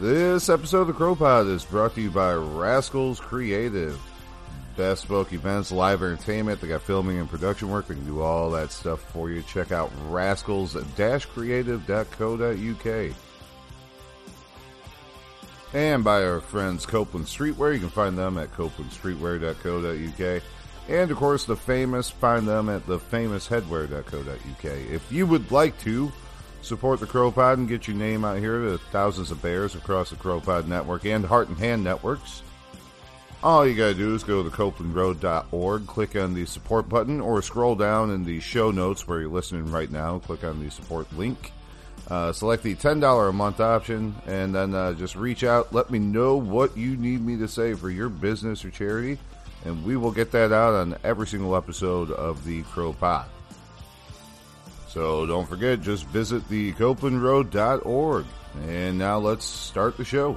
This episode of the CROpod is brought to you by Rascals Creative. Best Bespoke events, live entertainment. They got filming and production work. They can do all that stuff for you. Check out rascals-creative.co.uk. And by our friends Copeland Streetwear. You can find them at copelandstreetwear.co.uk. And of course, the famous, find them at thefamousheadwear.co.uk. If you would like to support the CROpod and get your name out here to thousands of bears across the CROpod network and Heart and Hand networks, all you gotta do is go to copelandroad.org, click on the support button, or scroll down in the show notes where you're listening right now. Click on the support link. Uh, select the $10 a month option, and then uh, just reach out. Let me know what you need me to say for your business or charity, and we will get that out on every single episode of the CROpod. So don't forget, just visit the copelandroad.org. And now let's start the show.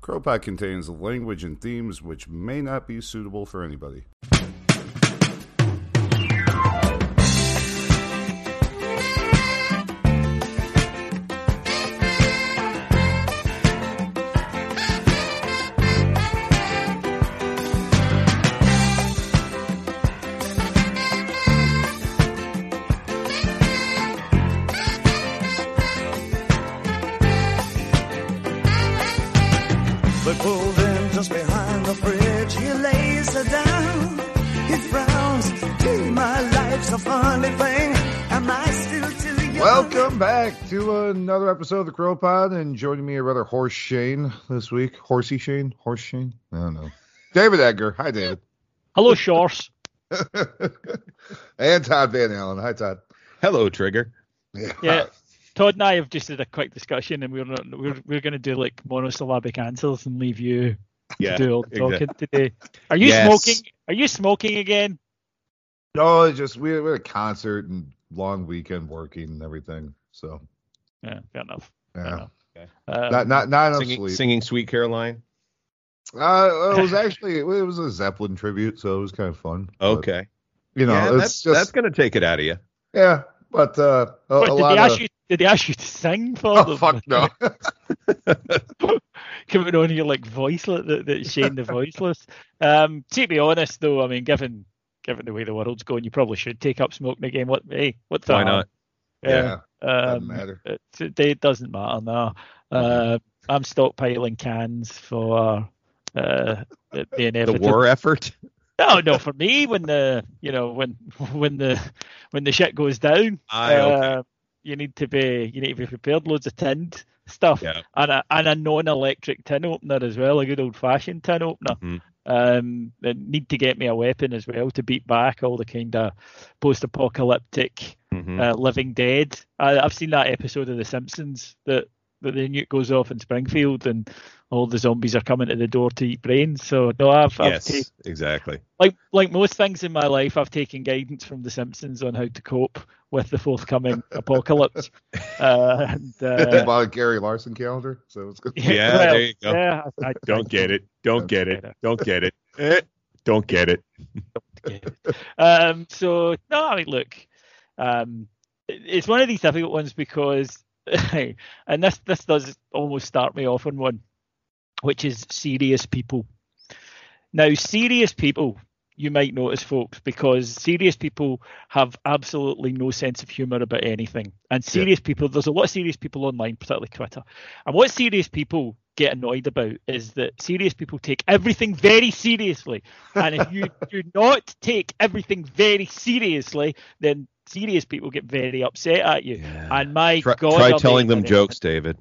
CROpod contains language and themes which may not be suitable for anybody. Welcome back to another episode of the CROpod, and joining me a rather horse Shane this week. Horsey Shane? Horse Shane? I don't know. David Edgar. Hi, David. Hello, Shores. and Todd Van Allen. Hi, Todd. Hello, Trigger. Yeah, Todd and I have just had a quick discussion, and we're not, we're we're going to do like monosyllabic answers and leave you Yeah. to do all the exactly. talking today. Are you Yes. smoking? Are you smoking again? No, it's just we we had a concert and long weekend working and everything. So Yeah, fair enough. yeah, Um, not not not enough Singing, sleep. singing Sweet Caroline. Uh, it was actually it was a Zeppelin tribute, so it was kind of fun. But, Okay. you know, yeah, it's that's, just that's going to take it out of you. yeah, but uh, a, what, a did lot they ask of you? Did they ask you to sing for oh them? fuck no. Coming on here like voiceless, that, that Shane the voiceless. Um, to be honest though, I mean, given given the way the world's going, you probably should take up smoking again. What? Hey, what's that? Why not? yeah, doesn't Um, matter. it, it doesn't matter now. Uh, I'm stockpiling cans for uh, the, the The war effort. No, no, for me when the you know when when the when the shit goes down, Aye, okay. uh, you need to be you need to be prepared. Loads of tinned stuff Yeah. and a and a non-electric tin opener as well, a good old-fashioned tin opener. Mhm. Um, need to get me a weapon as well to beat back all the kind of post-apocalyptic Mhm. uh, Living Dead. I, I've seen that episode of The Simpsons that that the nuke goes off in Springfield and all the zombies are coming to the door to eat brains. So no, I've, I've yes, ta- exactly. like like most things in my life, I've taken guidance from The Simpsons on how to cope with the forthcoming apocalypse. Uh, and, you uh, bought a Gary Larson calendar, so it's good. Yeah, well, there you go. Yeah, I, I, Don't get it. Don't get it. Don't get it. Eh, Don't get it. um, so no, I mean, look, um, it- it's one of these difficult ones because, and this this does almost start me off on one, which is serious people. Now, serious people, you might notice, folks, because serious people have absolutely no sense of humour about anything, and serious people, there's a lot of serious people online, particularly Twitter, and what serious people get annoyed about is that serious people take everything very seriously and if you do not take everything very seriously, then serious people get very upset at you. Yeah. And my Try, God, try telling them jokes, David.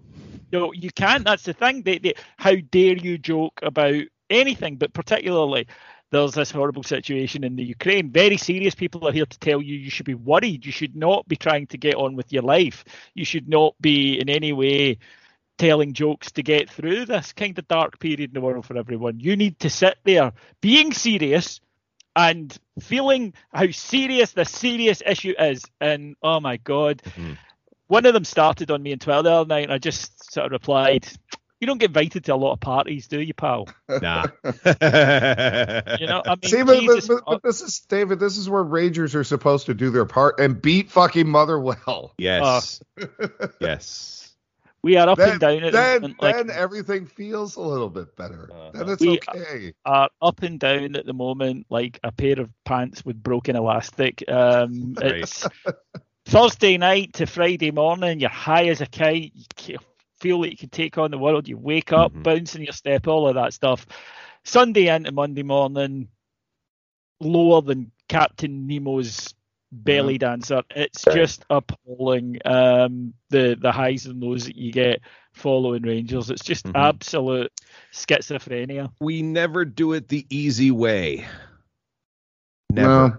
No, you can't. That's the thing. They, they, how dare you joke about anything, but particularly there's this horrible situation in the Ukraine. Very serious people are here to tell you you should be worried. You should not be trying to get on with your life. You should not be in any way telling jokes to get through this kind of dark period in the world for everyone. You need to sit there being serious and feeling how serious the serious issue is. And oh my God, mm-hmm. One of them started on me in Twitter the other night, and I just sort of replied, you don't get invited to a lot of parties, do you, pal? Nah. you know, I mean, See, but, but, but, this is David. This is where Rangers are supposed to do their part and beat fucking Motherwell. Yes. Uh, yes. We are up then, and down. then, the like, then everything feels a little bit better. Uh-huh. Then it's we okay. Are up and down at the moment, like a pair of pants with broken elastic. Um, it's Thursday night to Friday morning. You're high as a kite. You feel like you can take on the world. You wake up, mm-hmm. bouncing your step, all of that stuff. Sunday into Monday morning, lower than Captain Nemo's belly mm-hmm. dancer. It's just appalling. Um, the the highs and lows that you get following Rangers. It's just mm-hmm. absolute schizophrenia. We never do it the easy way. Never. No.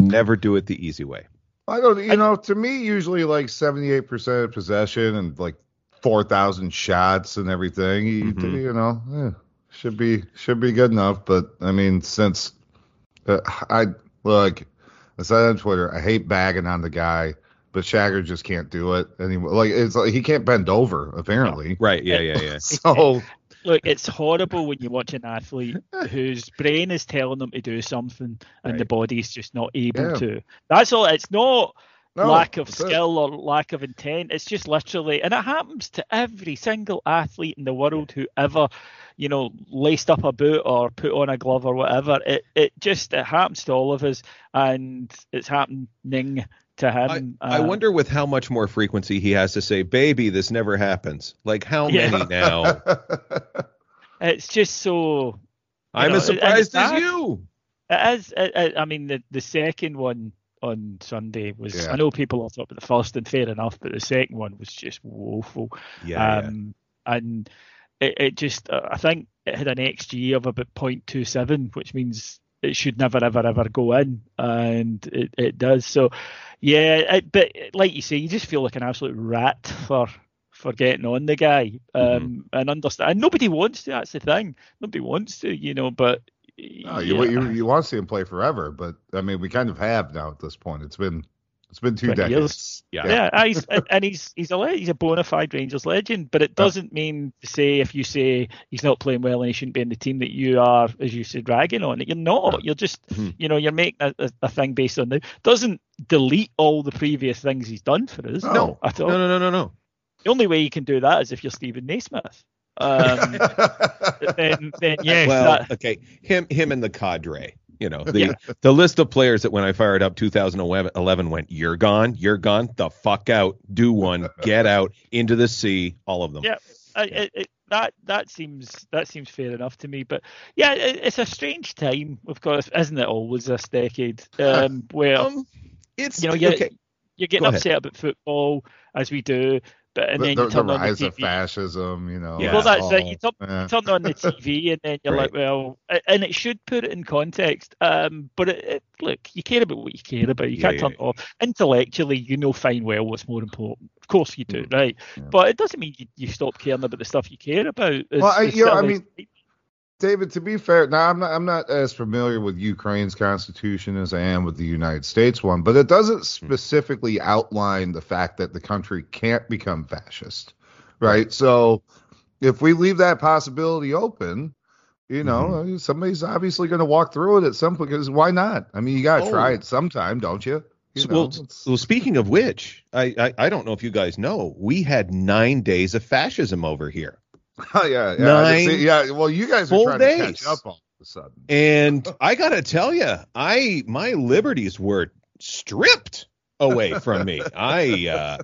Never do it the easy way. I don't. You know, to me, usually like seventy eight percent possession and like four thousand shots and everything. You, mm-hmm. you know, yeah, should be should be good enough. But I mean, since uh, I like I said on Twitter, I hate bagging on the guy, but Shagger just can't do it anymore. Like it's like he can't bend over apparently. Right. Yeah. Yeah. Yeah. so look, it's horrible when you watch an athlete whose brain is telling them to do something and right. the body's just not able yeah. to. That's all. It's not. No, lack of skill it. or lack of intent. It's just literally, and it happens to every single athlete in the world who ever you know, laced up a boot or put on a glove or whatever. It it just it happens to all of us, and it's happening to him. I, uh, I wonder with how much more frequency he has to say, "Baby, this never happens." Like how yeah. many now? it's just so. I'm know, as surprised as you. It is. It, it, I mean, the the second one on Sunday was. Yeah. I know people are talking about the first, and fair enough, but the second one was just woeful. Yeah. Um, yeah. And it, it just uh, I think it had an xG of about 0.27, which means it should never ever ever go in, and it, it does. So yeah, it, but like you say, you just feel like an absolute rat for for getting on the guy um, mm-hmm. and understand. And nobody wants to. That's the thing. Nobody wants to, you know. But no, you, you you want to see him play forever, but I mean, we kind of have now at this point. It's been it's been two decades. Years. Yeah, yeah, he's, and he's he's a he's a bona fide Rangers legend. But it doesn't mean to say if you say he's not playing well and he shouldn't be in the team that you are, as you said, dragging on it. You're not. You're just mm-hmm. you know you're making a, a, a, thing based on the doesn't delete all the previous things he's done for us. No, at all. No, no, no, no, no. The only way you can do that is if you're Steven Naismith. Um, then, then yes. Well, that, okay, him, him, and the cadre. You know, the yeah. the list of players that when I fired up 2011 went, you're gone, you're gone, the fuck out, do one, get out into the sea, all of them. Yeah, I, it, it, that that seems that seems fair enough to me. But yeah, it, it's a strange time, of course, isn't it? Always this decade, um, where um, it's you know you're, okay. you're getting Go upset ahead. about football as we do. But and then the, you turn the on rise the TV. of fascism, you know. Yeah. Well, that's it. You turn, yeah. turn on the TV, and then you're right. like, well, and it should put it in context. Um, but it, it, look, you care about what you care about. You can't yeah, turn it off. Intellectually, you know fine well what's more important. Of course you do, mm. right? But it doesn't mean you, you stop caring about the stuff you care about. It's, well, I, you know, I mean, David, to be fair, now I'm not I'm not as familiar with Ukraine's constitution as I am with the United States one, but it doesn't hmm. specifically outline the fact that the country can't become fascist, right? So if we leave that possibility open, you know, mm-hmm. somebody's obviously going to walk through it at some point. Because why not? I mean, you got to oh. try it sometime, don't you? you know, well, well, speaking of which, I, I I don't know if you guys know, we had nine days of fascism over here. Oh yeah, yeah, nine. Yeah, well, you guys are trying days. to catch up all of a sudden. And I gotta tell you, I my liberties were stripped away from me. I uh,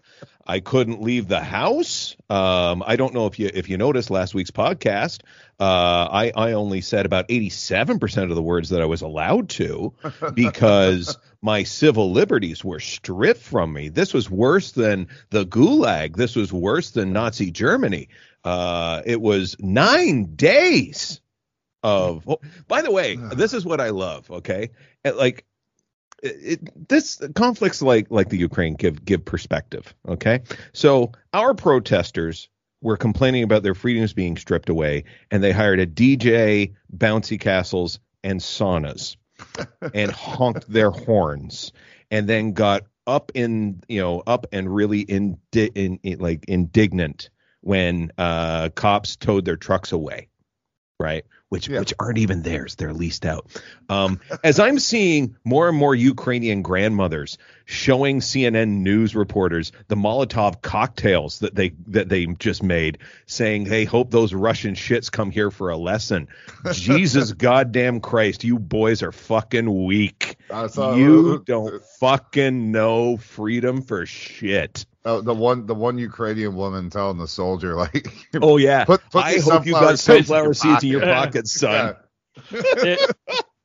I couldn't leave the house. Um, I don't know if you if you noticed last week's podcast. Uh, I I only said about eighty seven percent of the words that I was allowed to because my civil liberties were stripped from me. This was worse than the Gulag. This was worse than Nazi Germany. Uh, it was nine days of. Oh, by the way, this is what I love. Okay, And, like it, it, this conflicts like like the Ukraine give give perspective. Okay, so our protesters were complaining about their freedoms being stripped away, and they hired a DJ, bouncy castles, and saunas, and honked their horns, and then got up in you know up and really in, in, in like indignant when uh, cops towed their trucks away, right? Which Yeah. which aren't even theirs; they're leased out. Um, as I'm seeing more and more Ukrainian grandmothers showing CNN news reporters the Molotov cocktails that they that they just made, saying, "Hey, hope those Russian shits come here for a lesson." Jesus goddamn Christ, you boys are fucking weak. You don't fucking know freedom for shit. uh, the one the one Ukrainian woman telling the soldier like Oh yeah. Put- put I hope you got sunflower seeds in your pocket. Pockets, son. The-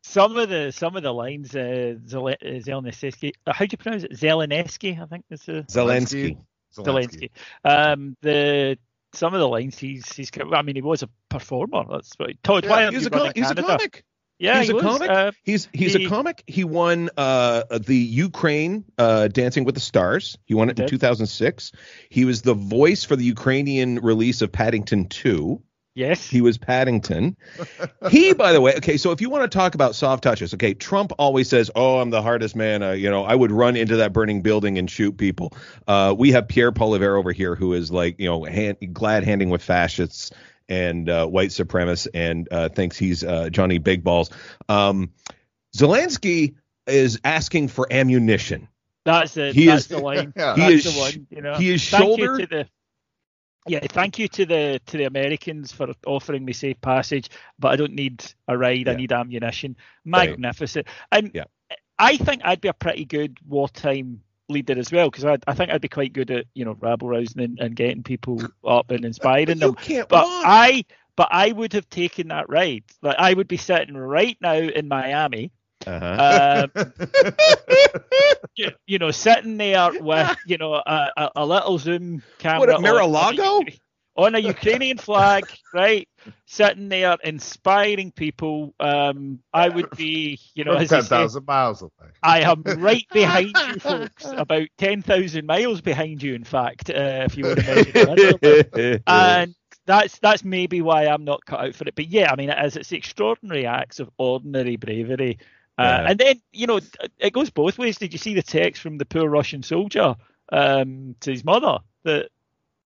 some of the some of the lines, uh, Zel- Zelensky, uh, how do you pronounce it? Zelensky, I think is the Zelensky. Zelensky. Um, the some of the lines he's he's. I mean, he was a performer. That's what. Todd, Yeah, why aren't He's you a, com- running he's a comic. Yeah, he's he a was. comic. Uh, He's he's he- a comic. He won uh the Ukraine uh Dancing with the Stars. He won it in Did. 2006. He was the voice for the Ukrainian release of Paddington 2. Yes. He was Paddington. he, by the way, okay. So if you want to talk about soft touches, okay, Trump always says, "Oh, I'm the hardest man. Uh, you know, I would run into that burning building and shoot people." Uh, we have Pierre Poilievre over here, who is like, you know, hand, glad handing with fascists and uh, white supremacists, and uh, thinks he's uh, Johnny Big Balls. Um, Zelensky is asking for ammunition. That's the He that's is- the line. Yeah. He that's is the one. You know. he is shoulder- to the, yeah, thank you to the to the Americans for offering me safe passage, but I don't need a ride. I need ammunition. Magnificent. And Yeah. I think I'd be a pretty good wartime leader as well because I, I think I'd be quite good at you know rabble rousing and, and getting people up and inspiring them. can't But. I but I would have taken that ride. Like I would be sitting right now in Miami. Uh-huh. Um, you, you know, sitting there with you know a, a, a little zoom camera What, at Mar-a-Lago? on a, on a Ukrainian flag, right? Sitting there inspiring people. Um, I would be, you know, as I ten say, thousand miles away. I am right behind you folks, about ten thousand miles behind you. In fact, uh, if you want to measure it. and that's that's maybe why I'm not cut out for it. But yeah, I mean, it is. It's extraordinary acts of ordinary bravery. Uh, Yeah. And then you know, it goes both ways. Did you see the text from the poor Russian soldier um, to his mother that?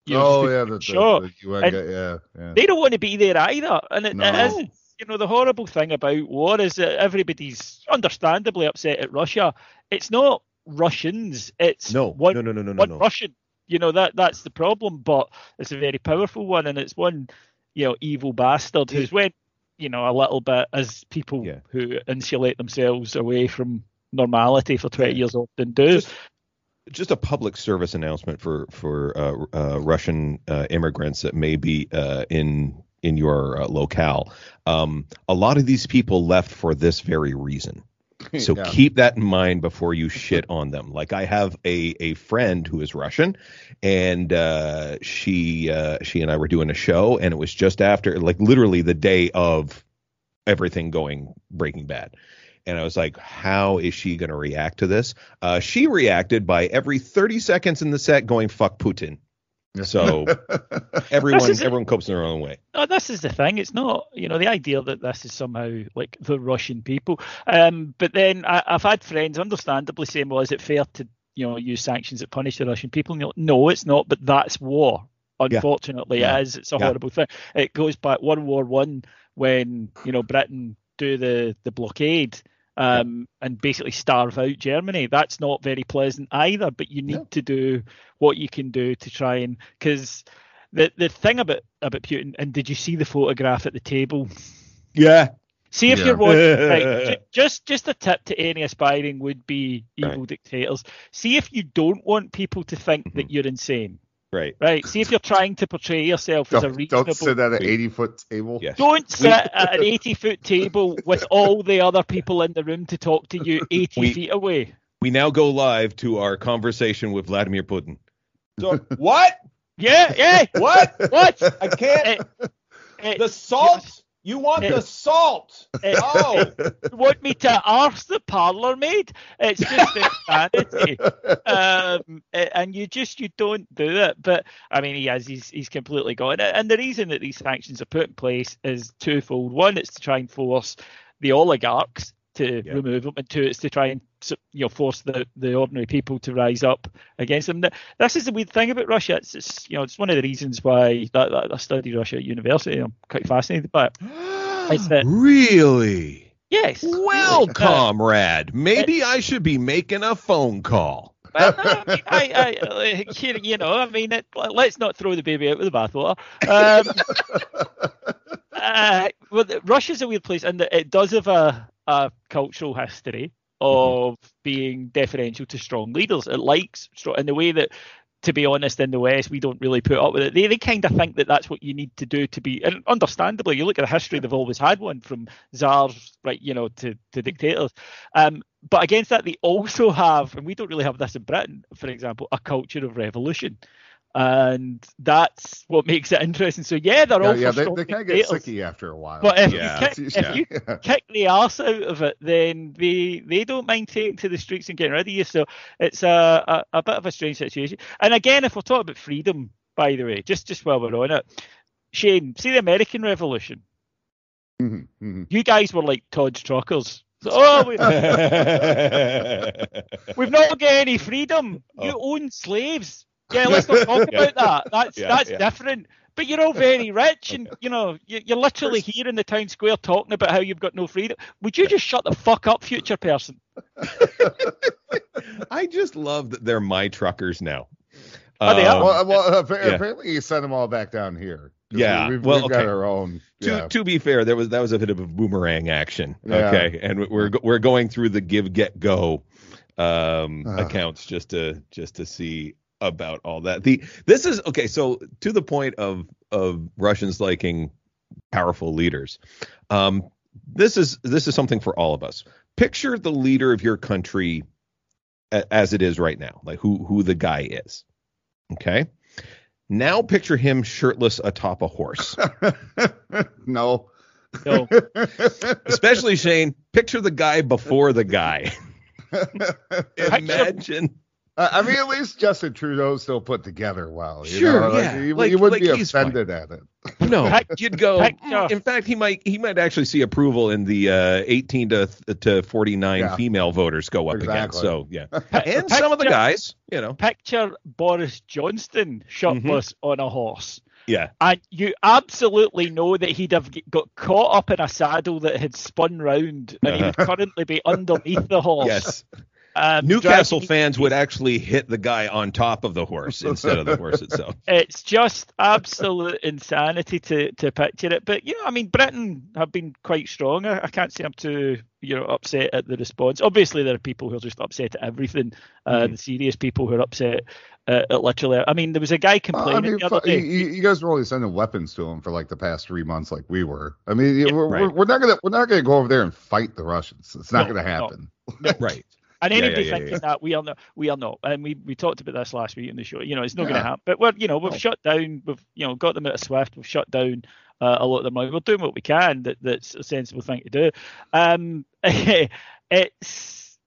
You know, oh yeah, the, shot? the, the UN And guy, yeah, yeah. They don't want to be there either. And it, No. it is, you know, the horrible thing about war is that everybody's understandably upset at Russia. It's not Russians. It's no, one no, no, no, no, no, one no. Russian. You know that that's the problem, but it's a very powerful one, and it's one, you know, evil bastard who's went, you know, a little bit as people Yeah. who insulate themselves away from normality for twenty years often do. Just- just a public service announcement for for uh, uh, Russian uh, immigrants that may be uh, in in your uh, locale. Um, a lot of these people left for this very reason. So Yeah. keep that in mind before you shit on them. Like I have a a friend who is Russian, and uh, she uh, she and I were doing a show, and it was just after, like literally the day of everything going Breaking Bad. And I was like, how is she going to react to this? Uh, she reacted by every 30 seconds in the set going, fuck Putin. So everyone everyone copes in their own way. No, this is the thing. It's not, you know, the idea that this is somehow like the Russian people. Um, but then I, I've had friends, understandably, saying, "Well, is it fair to, you know, use sanctions that punish the Russian people?" And you're like, no, it's not. But that's war. Unfortunately, Yeah. it is. It's a Yeah. horrible thing. It goes back World War One when you know Britain do the the blockade. Um, and basically starve out Germany. That's not very pleasant either. But you need No. to do what you can do to try and because the the thing about about Putin, and did you see the photograph at the table? Yeah. See if Yeah. you're watching. Right, just just a tip to any aspiring would be evil Right. dictators. See if you don't want people to think Mm-hmm. that you're insane. Right. Right. See if you're trying to portray yourself as a don't, reasonable. don't sit at an eighty foot table. Yes. Don't sit at an 80 foot table with all the other people in the room to talk to you 80 We- feet away. We now go live to our conversation with Vladimir Putin. So, what? Yeah, yeah. What? What? I can't. It- it- The salt You want the salt? Oh, You want me to arse the parlour maid? It's just insanity. um, and you just you don't do it. But I mean, he has he's he's completely gone. And the reason that these sanctions are put in place is twofold. One, it's to try and force the oligarchs to Yeah. remove them, and two, it's to try and you know force the, the ordinary people to rise up against them. Th- This is the weird thing about Russia. It's, it's you know it's one of the reasons why that, that I studied Russia at university. I'm quite fascinated by it. It's that- really? Yes. Well, Uh, comrade, maybe I should be making a phone call. Well, no, I, I, I, uh, you- know, I mean, it, let's not throw the baby out with the bathwater. Um, uh, well, Russia's a weird place, and it does have a, a cultural history of being deferential to strong leaders. It likes strong, in the way that, to be honest, in the West, we don't really put up with it. They, they kind of think that that's what you need to do to be, and understandably, you look at the history, they've always had one from czars, right, you know, to, to dictators. Um, but against that, they also have, and we don't really have this in Britain, for example, a culture of revolution. And that's what makes it interesting. So yeah, they're yeah, all yeah, for they, strong they kind of get dictators. sicky after a while. But if Yeah. you kick, if you Yeah. kick the arse out of it, then they they don't mind taking to the streets and getting rid of you. So it's a, a, a bit of a strange situation. And again, if we're talking about freedom, by the way, just just while we're on it, Shane, see the American Revolution. Mhm, mhm. You guys were like Todd's truckers. So, oh, we, we've not got any freedom. You own slaves. Yeah, let's not talk. Yeah. about that. That's Yeah, that's yeah. different. But you're all very rich, and you know you- you're literally here in the town square talking about how you've got no freedom. Would you just shut the fuck up, future person? I just love that they're my truckers now. Oh, they are? Um, well, well appa- yeah. apparently you sent them all back down here. Yeah, we, we've, well, we've got okay. our own. to Yeah. to be fair, there was that was a bit of a boomerang action. Yeah. Okay, and we're we're going through the give get go um, Ah. accounts just to just to see about all that. The this is okay. So to the point of of Russians liking powerful leaders, um, this is this is something for all of us. Picture the leader of your country a- as it is right now, like who who the guy is. Okay. Now picture him shirtless atop a horse. no. No. Especially Shane, picture the guy before the guy. Imagine. I I mean, at least Justin Trudeau still put together well. You Sure, know? like, yeah. You, Like- you wouldn't like be he's fine. offended at it. No, you'd go. "Mm." In fact, he might he might actually see approval in the uh, 18 to to 49 Yeah. female voters go up again. Exactly. So yeah, and some of the guys, you know, Picture Boris Johnston shirtless on a horse. yeah, And you absolutely know that he'd have got caught up in a saddle that had spun round and he would currently be underneath the horse. yes. Um, Newcastle dragging- fans would actually hit the guy on top of the horse instead of the horse itself. It's just absolute insanity to, to picture it. But, you know, I mean, Britain have been quite strong. I, I can't say I'm too, you know, upset at the response. Obviously, there are people who are just upset at everything. Uh, Mhm. The serious people who are upset uh, at literally. I mean, there was a guy Well, I complaining mean, the other you, day. you you guys were only sending weapons to him for like the past three months, like we were. I mean, you- we're, right. we're, we're not gonna we're not gonna go over there and fight the Russians. It's not No, gonna no. happen. Right. And Yeah, anybody yeah, thinking that we are not, we are not. And we, we talked about this last week in the show. You know, it's not going to happen. But we're, you know, we've No. shut down. We've, you know, got them out of Swift. We've shut down uh, a lot of them. We're doing what we can. That that's a sensible thing to do. Um, it's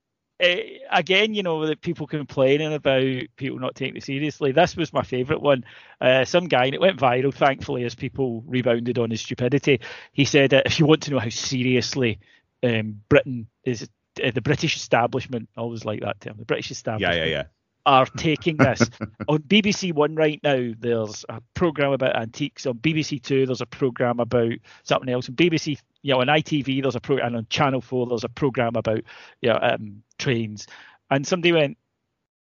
uh, again, you know, that people complaining about people not taking it seriously. This was my favourite one. Uh, some guy, and it went viral, thankfully, as people rebounded on his stupidity. He said, uh, if you want to know how seriously um, Britain is, the British establishment, I always like that term, the British Yeah, establishment yeah, yeah. are taking this. on BBC One right now, there's a program about antiques. On BBC Two, there's a program about something else. On BBC, you know, on ITV, there's a program, and on Channel Four, there's a program about, you know, um, trains. And somebody went,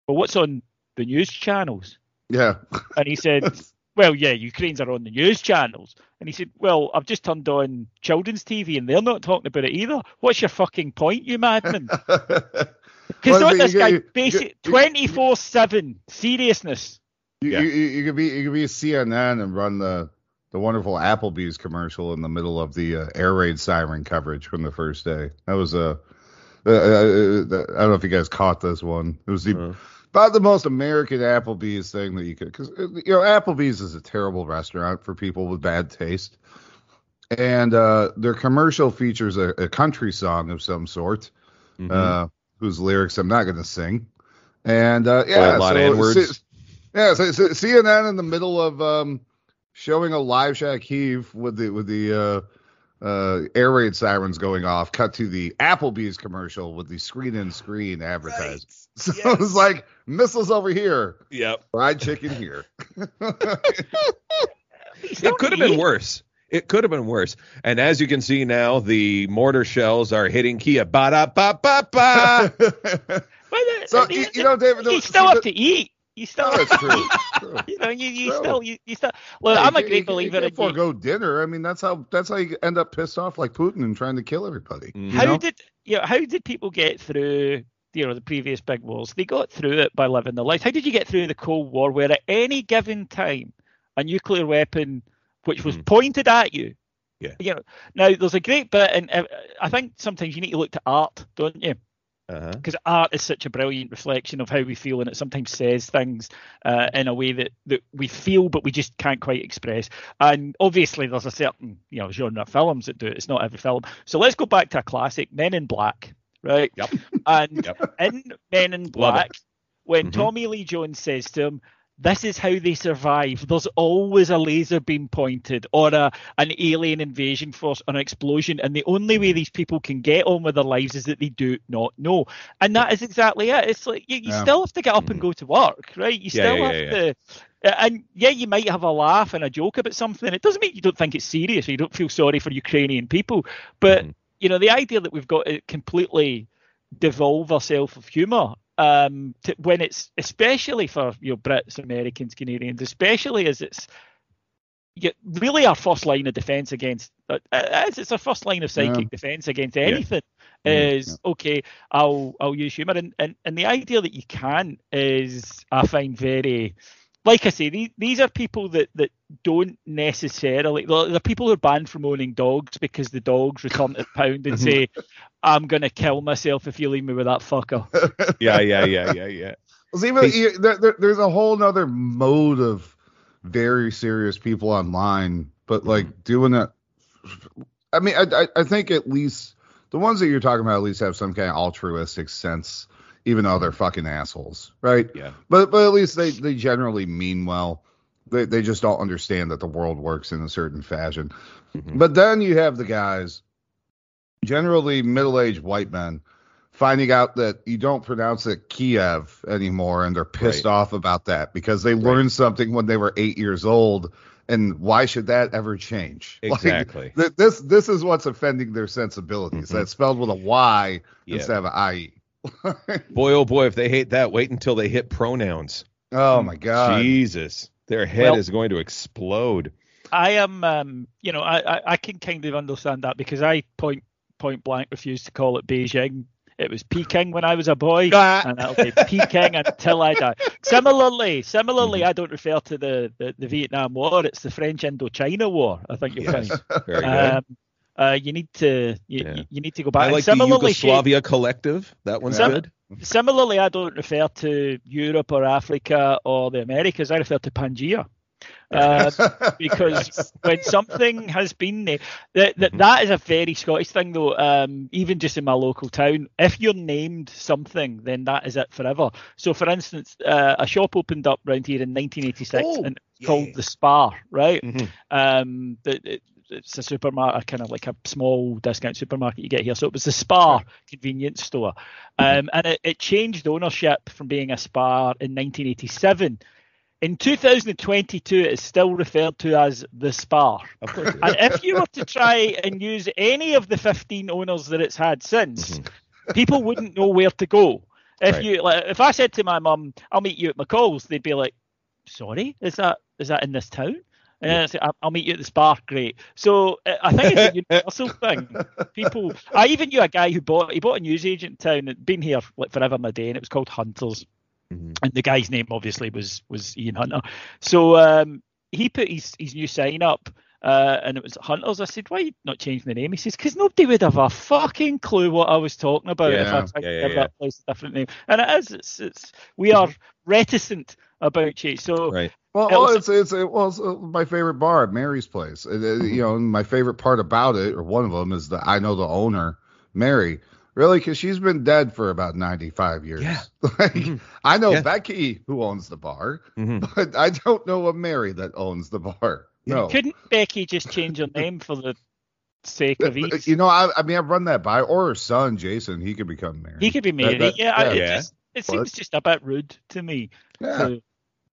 "Well, what's on the news channels?" Yeah. And he said, "Well, yeah, Ukrainians are on the news channels." And he said, "Well, I've just turned on children's TV, and they're not talking about it either. What's your fucking point, you madman?" Because Well, on this you- guy, you- basic twenty four seven seriousness. You, Yeah. you, you, you could be you could be a CNN and run the the wonderful Applebee's commercial in the middle of the uh, air raid siren coverage from the first day. That was a uh, uh, uh, I don't know if you guys caught this one. It was the, Uh-huh. About the most American Applebee's thing that you could because you know Applebee's is a terrible restaurant for people with bad taste. and uh, their commercial features a, a country song of some sort, Mhm. uh, whose lyrics I'm not going to sing. And uh, yeah, a lot so, of N-words. C- yeah, so, so CNN in the middle of um, showing a live Shack heave with the with the uh, air raid sirens going off. Cut to the Applebee's commercial with the screen in screen advertising. So it was like missiles over here, Yep. fried chicken here. It could have been worse. It could have been worse. And as you can see now, the mortar shells are hitting Kia. Ba da ba ba ba. Well, So, the- you- you know, David, you no, still see, have the- to eat. You still No, that's true. True. You know, you, you True. still you, you still. Look, Yeah, I'm a great believer You forego dinner. I mean, that's how that's how you end up pissed off like Putin and trying to kill everybody. You how know? did you know, how did people get through you know the previous big wars they got through it by living their lives how did you get through the cold war where at any given time a nuclear weapon which was Mhm. pointed at you Yeah. you know now there's a great bit and uh, i think sometimes you need to look to art don't you Uh-huh. because art is such a brilliant reflection of how we feel and it sometimes says things uh, in a way that, that we feel but we just can't quite express and obviously there's a certain you know genre of films that do it it's not every film so let's go back to a classic men in black right Yep. and Yep. in men in black when Mhm. tommy lee jones says to him this is how they survive. There's always a laser beam pointed or a, an alien invasion force or an explosion, and the only way these people can get on with their lives is that they do not know. And that is exactly it. It's like you, you Yeah. still have to get up and go to work, right? You still yeah, have yeah, to. uh, And yeah, you might have a laugh and a joke about something. It doesn't mean you don't think it's serious or you don't feel sorry for Ukrainian people. But Mhm. you know, the idea that we've got to completely devolve ourselves of humour um, to, when it's especially for you know Brits, Americans, Canadians, especially as it's yeah, really our first line of defence against uh, as it's our first line of psychic Yeah. defence against anything Mhm. is okay. I'll I'll use humour and, and and the idea that you can is I find very like I say, these, these are people that, that don't necessarily. They're, they're people who are banned from owning dogs because the dogs return to the pound and say, "I'm gonna kill myself if you leave me with that fucker." Yeah, yeah, yeah, yeah, yeah. Well, see, but you, there, there, there's a whole nother mode of very serious people online, but Mm-hmm. like doing that. I mean, I, I, I think at least the ones that you're talking about at least have some kind of altruistic sense, even though they're fucking assholes, right? Yeah. But but at least they, they generally mean well. They they just don't understand that the world works in a certain fashion. Mhm. But then you have the guys, generally middle aged white men, finding out that you don't pronounce it Kiev anymore, and they're pissed Right. off about that because they learned something when they were eight years old. And why should that ever change? Like, Exactly. th- this this is what's offending their sensibilities. Mhm. That's spelled with a Y instead of an IE. Boy, oh boy, if they hate that, wait until they hit pronouns. oh my god. Jesus, their head Well- is going to explode. I am, um, you know, I, I, I can kind of understand that because I point point blank refused to call it Beijing. It was Peking when I was a boy, Ah. and that'll be Peking until I die. Similarly, similarly. I don't refer to the, the, the Vietnam War. It's the French Indochina War. I think you're Yes, find. very good. Um, uh, you need to you, Yeah. you need to go back. I like the Yugoslavia Collective. That one's Sim- good. Similarly, I don't refer to Europe or Africa or the Americas. I refer to Pangea. Uh, because when something has been named, that, that, Mhm. that is a very Scottish thing, though. Um, even just in my local town, if you're named something, then that is it forever. So, for instance, uh, a shop opened up around here in 1986 Oh, and it's yeah. called the Spar, right? Mhm. Um, the, it's a supermarket, kind of like a small discount supermarket you get here. So it was the Spar convenience store, um, and it, it changed ownership from being a Spar in 1987. In 2022, it is still referred to as the Spar. And if you were to try and use any of the 15 owners that it's had since, people wouldn't know where to go. If Right. you, like, if I said to my mum, "I'll meet you at McCall's," they'd be like, "Sorry, is that is that in this town?" And say, "I'll- "I'll meet you at the Spark." Great. So uh, I think it's a universal thing. People, I even knew a guy who bought he bought a newsagent in town. It'd been here like forever and a day, and it was called Hunters Mhm. and the guy's name obviously was was Ian Hunter. So um, he put his his new sign up, uh, and it was Hunters. I said, "Why you not changing the name?" He says, "Because nobody would have a fucking clue what I was talking about if I Yeah, tried yeah, to give yeah. that place a different name." And it is. It's, it's we are reticent about change. So Right. Well, It it's it's it was uh, my favorite bar at Mary's place. Uh, uh, you know, my favorite part about it, or one of them, is that I know the owner, Mary. Really, because she's been dead for about ninety-five years. Yeah. like, Mhm. I know Yeah. Becky, who owns the bar, Mhm. but I don't know a Mary that owns the bar. No. Couldn't Becky just change her name for the sake of ease? You know, I, I mean, I've run that by, or her son, Jason, he could become Mary. he could be That- that- yeah, I- yeah. it, Yeah. just, it seems just a bit rude to me Yeah.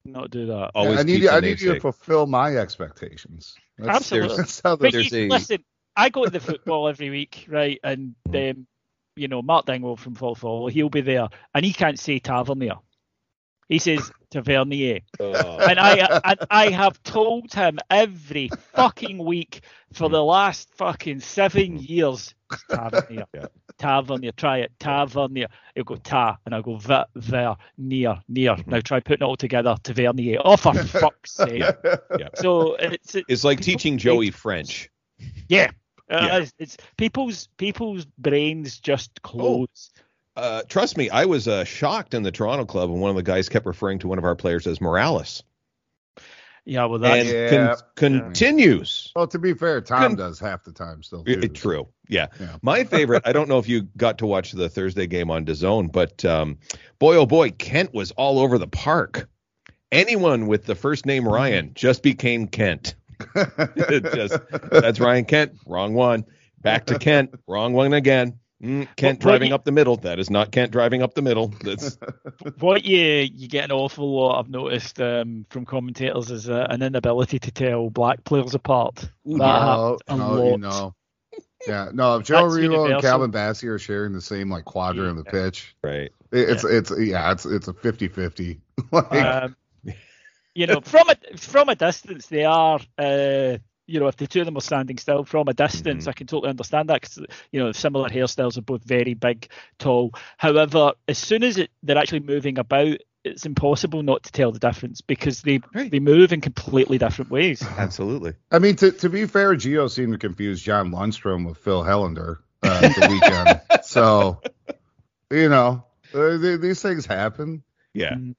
Not do that. Always I need you. I need you to fulfill my expectations. That's, Absolutely. That's how the, you, there's a- listen, I go to the football every week, right? And um, you know, Mark Dingwall from Fall Follow, he'll be there, and he can't say Tavernier. He says Tavernier. Oh. and I and I have told him every fucking week for the last fucking seven years, Tavernier, Yeah. Tavernier, try it, Tavernier. He'll go ta, and I'll go ver, ver, near, near. Now try putting it all together, Tavernier. Oh, for fuck's sake! Yeah. So it's It's like teaching Joey French. yeah. Uh, Yeah. It's, it's people's people's brains just close. Uh, trust me, I was uh, shocked in the Toronto club when one of the guys kept referring to one of our players as Morales, Yeah, well that's and Yeah. con- continues. well, to be fair, Tom Couldn't- does half the time still. It- Too. it- true. Yeah. Yeah. My favorite, I don't know if you got to watch the Thursday game on DAZN, but um, boy, oh boy, Kent was all over the park. Anyone with the first name Ryan just became Kent. Just, that's Ryan Kent. Wrong one. Back to Kent. Wrong one again. Mm, Kent What- what driving you- up the middle. That is not Kent driving up the middle. That's what you you get an awful lot. I've noticed um, from commentators is uh, an inability to tell black players apart. That no, happens no, you know. Yeah, no. If Joe That's Relo and. Calvin Bassey are sharing the same like quadrant of the pitch, right. it- it's it's yeah, it's it's a 50-50. like, Um, you know, from a from a distance, they are. Uh, you know, if the two of them are standing still from a distance, Mhm. I can totally understand that because you know similar hairstyles are both very big, tall. However, as soon as it, they're actually moving about, it's impossible not to tell the difference because they Right. they move in completely different ways. Absolutely. I mean, to to be fair, Gio seemed to confuse John Lundstram with Phil Helander uh, the weekend. so, you know, uh, th- these things happen. Yeah. Mm.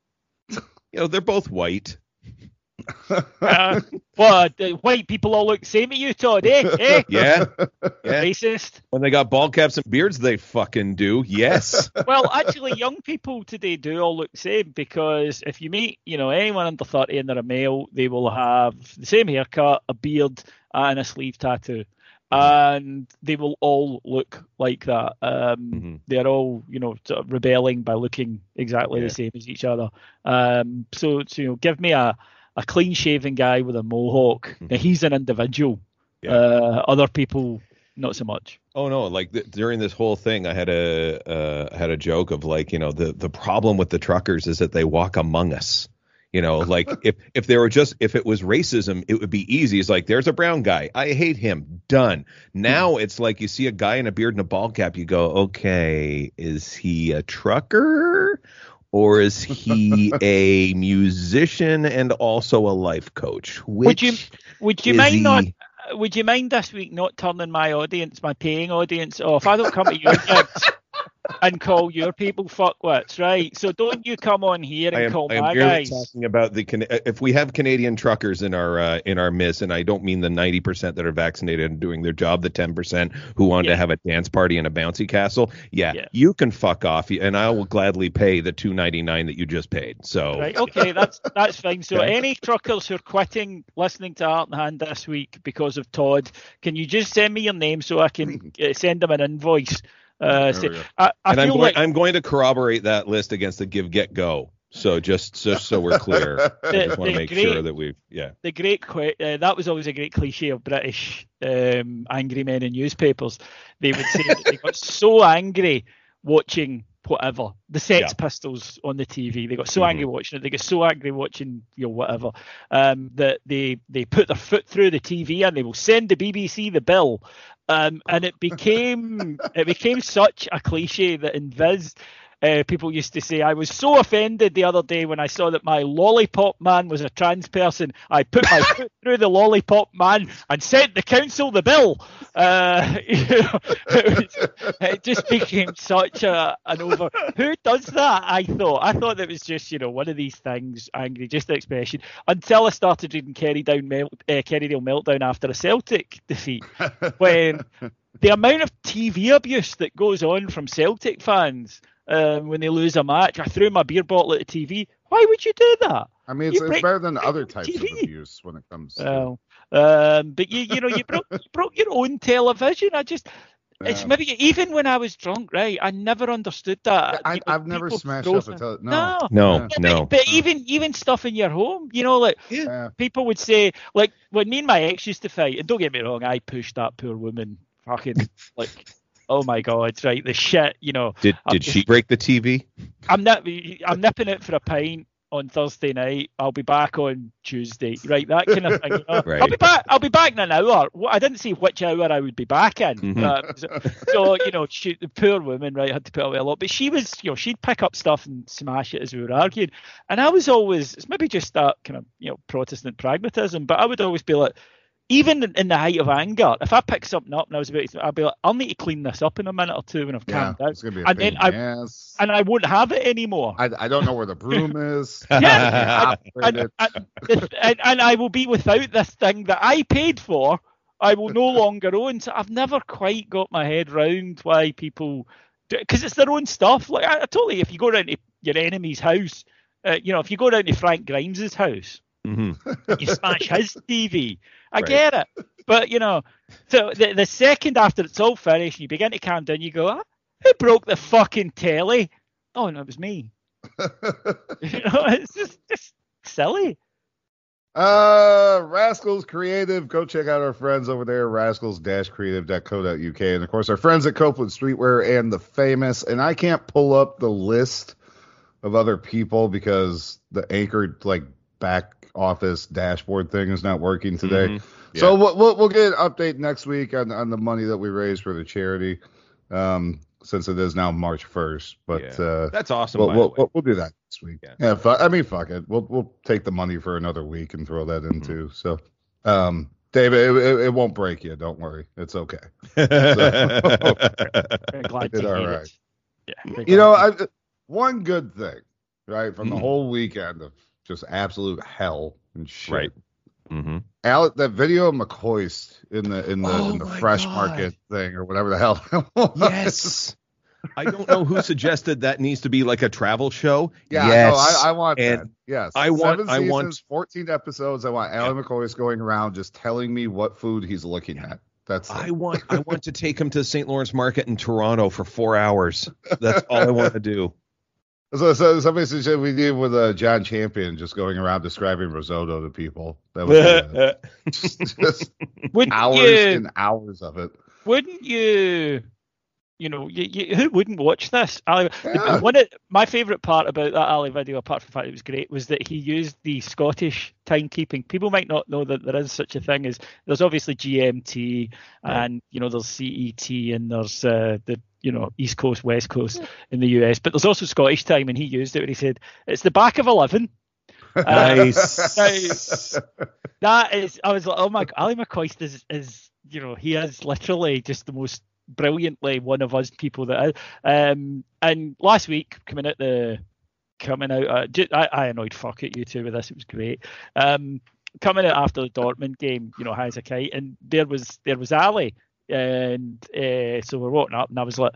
You know, they're both white. Uh, what? uh, white people all look the same at you, Todd? Eh? Eh? Yeah. Yeah. Racist. When they got bald caps and beards, they fucking do. Yes. Well, actually, young people today do all look the same because if you meet, you know, anyone under 30 and they're a male, they will have the same haircut, a beard, and a sleeve tattoo. And they will all look like that. Um, Mhm. They're all, you know, sort of rebelling by looking exactly Yeah. the same as each other. Um, so, so, you know, give me a, a clean shaven guy with a mohawk. Now, he's an individual. Yeah. Uh, other people, not so much. Oh no! Like th- during this whole thing, I had a uh, I had a joke of like, you know, the the problem with the truckers is that they walk among us. You know, like if if there were just if it was racism, it would be easy. It's like there's a brown guy, I hate him, done. Now it's like you see a guy in a beard and a ball cap, you go, okay, is he a trucker? Or is he a musician and also a life coach? Which Would you would you mind not would you mind this week not turning my audience, my paying audience off? I don't come to your gigs and call your people fuckwits, right? So don't you come on here and I am, call I am my guys. talking about the if we have Canadian truckers in our uh, in our midst, and I don't mean the ninety percent that are vaccinated and doing their job, the ten percent who want Yeah. to have a dance party in a bouncy castle. Yeah, Yeah. you can fuck off, and I will gladly pay the two ninety nine that you just paid. So Right, okay, that's that's fine. So Okay. any truckers who are quitting listening to Heart and Hand this week because of Todd, can you just send me your name so I can uh, send them an invoice? Uh, There say, we go. I, I and I'm going, like I'm going to corroborate that list against the Give Get Go. So just just so we're clear, I just want to make great- sure that we've. yeah the great uh, that was always a great cliche of British um, angry men in newspapers. They would say that they got so angry watching whatever the Sex Yeah. Pistols on the TV. They got so Mhm. angry watching it. They got so angry watching you know whatever um, that they they put their foot through the TV and they will send the BBC the bill. Um, and it became it became such a cliche that in Viz uh, people used to say I was so offended the other day when I saw that my lollipop man was a trans person. I put my foot through the lollipop man and sent the council the bill. Uh, you know, it, was, it, just became such a an over. Who does that? I thought. I thought that was just you know one of these things, angry, just an expression. Until I started reading Kerry Down Melt, uh, Kerrydale Meltdown after a Celtic defeat, when the amount of TV abuse that goes on from Celtic fans um, when they lose a match. I threw my beer bottle at the TV. Why would you do that? I mean, it's, it's better than other types TV. of abuse when it comes. Well, um, but you, you know, you broke, you broke your own television. I just, yeah. it's maybe even when I was drunk, right? I never understood that. I, have never smashed up a television. No, no, no. no. But, but, even even stuff in your home, you know, like yeah. people would say, like when me and my ex used to fight, and don't get me wrong, I pushed that poor woman fucking like oh my god, right, the shit, you know. Did did just, she break the TV? I'm not. I'm nipping it for a pint on Thursday night. I'll be back on Tuesday, right? That kind of thing. You know? right. I'll be back. I'll be back in an hour. I didn't see which hour I would be back in. Mm-hmm. Uh, so, so, you know, she, the poor woman, right, had to put away a lot. But she was, you know, she'd pick up stuff and smash it as we were arguing. And I was always, it's maybe just that kind of, you know, Protestant pragmatism. But I would always be like even in the height of anger, if I pick something up and I was about to, I'd be like, I'll need to clean this up in a minute or two when I've yeah, calmed down. and then I, and I won't have it anymore. I, I don't know where the broom is. yeah. and, and, and, and, I will be without this thing that I paid for. I will no longer own. So I've never quite got my head round why people, because it's their own stuff. Like I, I totally, if you go around to your enemy's house, uh, you know, if you go down to Frank Grimes's house, mm-hmm. you smash his TV. I right. get it. But, you know, so the, the second after it's all finished, you begin to calm down, you go, ah, who broke the fucking telly? Oh, no, it was me. you know, it's just, just silly. Uh, Rascals Creative. Go check out our friends over there, rascals-creative.co.uk. And of course, our friends at Copeland Streetwear and the famous. And I can't pull up the list of other people because the anchor like back office dashboard thing is not working today. Mm-hmm. Yeah. So we'll, we'll, we'll get an update next week on on the money that we raised for the charity. Um, since it is now March 1st, but yeah. uh, that's awesome. We'll, we'll, we'll, do that next week. Yeah, yeah fu- I mean, fuck it. We'll we'll take the money for another week and throw that in mm-hmm. too. So, um, David, it, it, it, won't break you. Don't worry. It's okay. So, glad it all right. Yeah. You know, I, one good thing, right, from mm-hmm. the whole weekend of just absolute hell and shit. Right. Mm-hmm. Al- that video of McCoist in the in the oh in the fresh God. market thing or whatever the hell. yes. I don't know who suggested that needs to be like a travel show. Yeah, yes. no, I, I want and that. Yes, I want. Seven I want 14 episodes. I want Alan yeah. McCoist going around just telling me what food he's looking at. That's. I want. I want to take him to St. Lawrence Market in Toronto for four hours. That's all I want to do. So, so somebody said we did with uh, John Champion just going around describing risotto to people. That was uh, just, just hours and hours of it. Wouldn't you? You know, you, you, who wouldn't watch this? Ali, yeah. One of my favorite part about that Ali video, apart from the fact it was great, was that he used the Scottish timekeeping. People might not know that there is such a thing as there's obviously GMT and you know there's CET and there's uh, the you know East Coast, West Coast in the US, but there's also Scottish time, and he used it when he said it's the back of eleven. Nice. Uh, that is, I was like, oh my, Ali McCoist is is you know he is literally just the most brilliantly one of us people that. Um, and last week coming out the coming out, uh, just, I, I annoyed fuck at you two with this. It was great. Um, coming out after the Dortmund game, you know, high as a kite, and there was there was Ali and uh, so we're walking up, and I was like,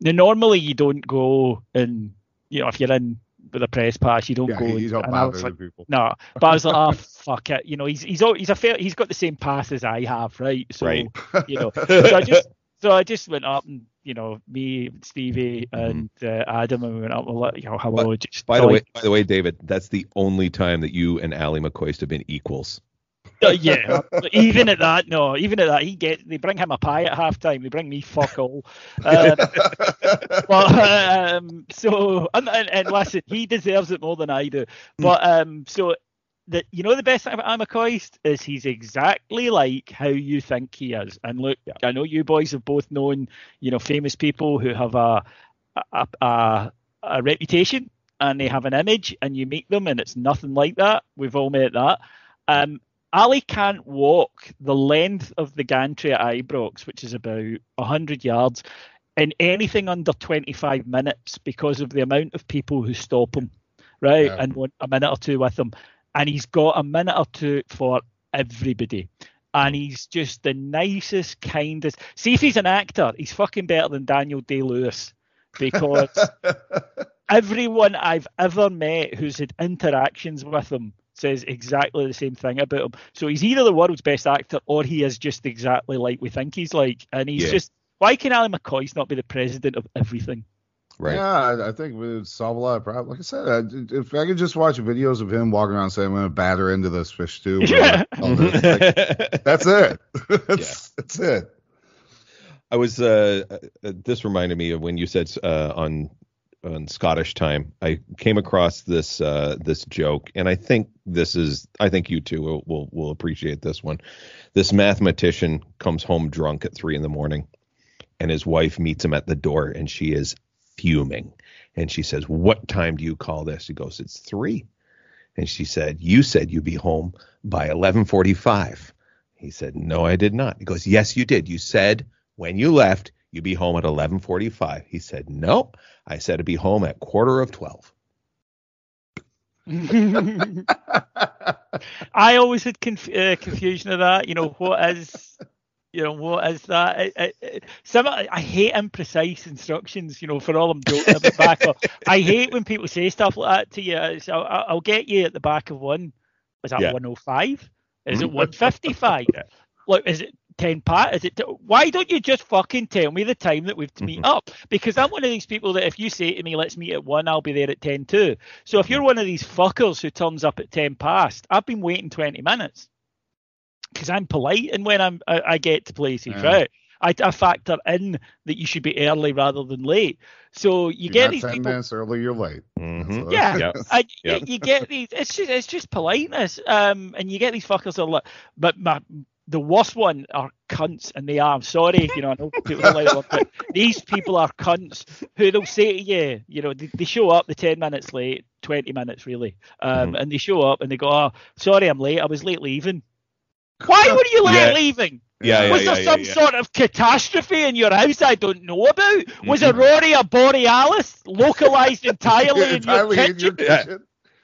now normally you don't go and you know if you're in with a press pass, you don't yeah, go. You don't bother like, people. No, but I was like, oh fuck it, you know, he's he's all, he's a fair, he's got the same pass as I have, right? So right. you know, so I just so I just went up and you know me, Stevie, mm-hmm. and uh, Adam, and we went up and you know hello. But, just by the way, by the way, David, that's the only time that you and Ali McCoist have been equals. Uh, yeah, even at that, no, even at that, he get they bring him a pie at halftime. They bring me fuck all. Um, but um, so and, and, and, listen, he deserves it more than I do. But um, so the you know the best thing about Ali McCoist is he's exactly like how you think he is. And look, yeah. I know you boys have both known you know famous people who have a a, a a reputation and they have an image, and you meet them, and it's nothing like that. We've all met that. Um, Ali can't walk the length of the gantry at Ibrox, which is about 100 yards, in anything under 25 minutes because of the amount of people who stop him, right? Yeah. And want a minute or two with him. And he's got a minute or two for everybody. And he's just the nicest, kindest. See if he's an actor, he's fucking better than Daniel Day Lewis because everyone I've ever met who's had interactions with him says exactly the same thing about him. So he's either the world's best actor or he is just exactly like we think he's like. And he's Yeah. just why can Ali McCoist not be the president of everything? Right. Yeah, I, I think we would solve a lot of problems. Like I said, I, if I could just watch videos of him walking around saying, "I'm going to batter into this fish tube," or Yeah. like, that's it. that's, that's it. I was. Uh, uh, this reminded me of when you said uh, on on Scottish time. I came across this uh, this joke, and I think this is. I think you too will, will will appreciate this one. This mathematician comes home drunk at three in the morning, and his wife meets him at the door, and she is fuming, and she says, "What time do you call this?" He goes, "It's three. And she said, "You said you'd be home by 11:45." He said, "No, I did not." He goes, "Yes, you did. You said when you left, you'd be home at 11:45." He said, "No, I said I'd be home at quarter of 12." I always had conf- uh, confusion of that. You know, what is, you know, what is that? I, I, I- some I hate imprecise instructions. You know, for all I'm joking about back. Of, I hate when people say stuff like that to you. It's, I'll, I'll get you at the back of one. Is that Yeah. 105? Is it Mhm. 155? Yeah. Look, is it 10 pat? Is it? T- Why don't you just fucking tell me the time that we've to meet up? Because I'm one of these people that if you say to me, let's meet at one, I'll be there at 10 too. So if you're one of these fuckers who turns up at 10 past, I've been waiting 20 minutes because I'm polite and when I'm I, I get to places, Yeah. right? I, I factor in that you should be early rather than late. So you You're get not these ten people. minutes early, you're late. Mhm. Yeah, Yeah. I, Yeah. you get these. It's just it's just politeness. Um, and you get these fuckers that are like, but my the worst one are cunts, and they are. I'm sorry, you know, I know people don't like them, but these people are cunts who they'll say to you, you know, they, they show up, the ten minutes late, twenty minutes really, um, Mhm. and they show up and they go, oh, sorry, I'm late. I was late leaving. Why were you late Yeah. leaving? Yeah, yeah, was yeah, there yeah, some yeah. sort of catastrophe in your house I don't know about? Was Mhm. Aurora Borealis localized entirely in your Entirely in your kitchen? Yeah.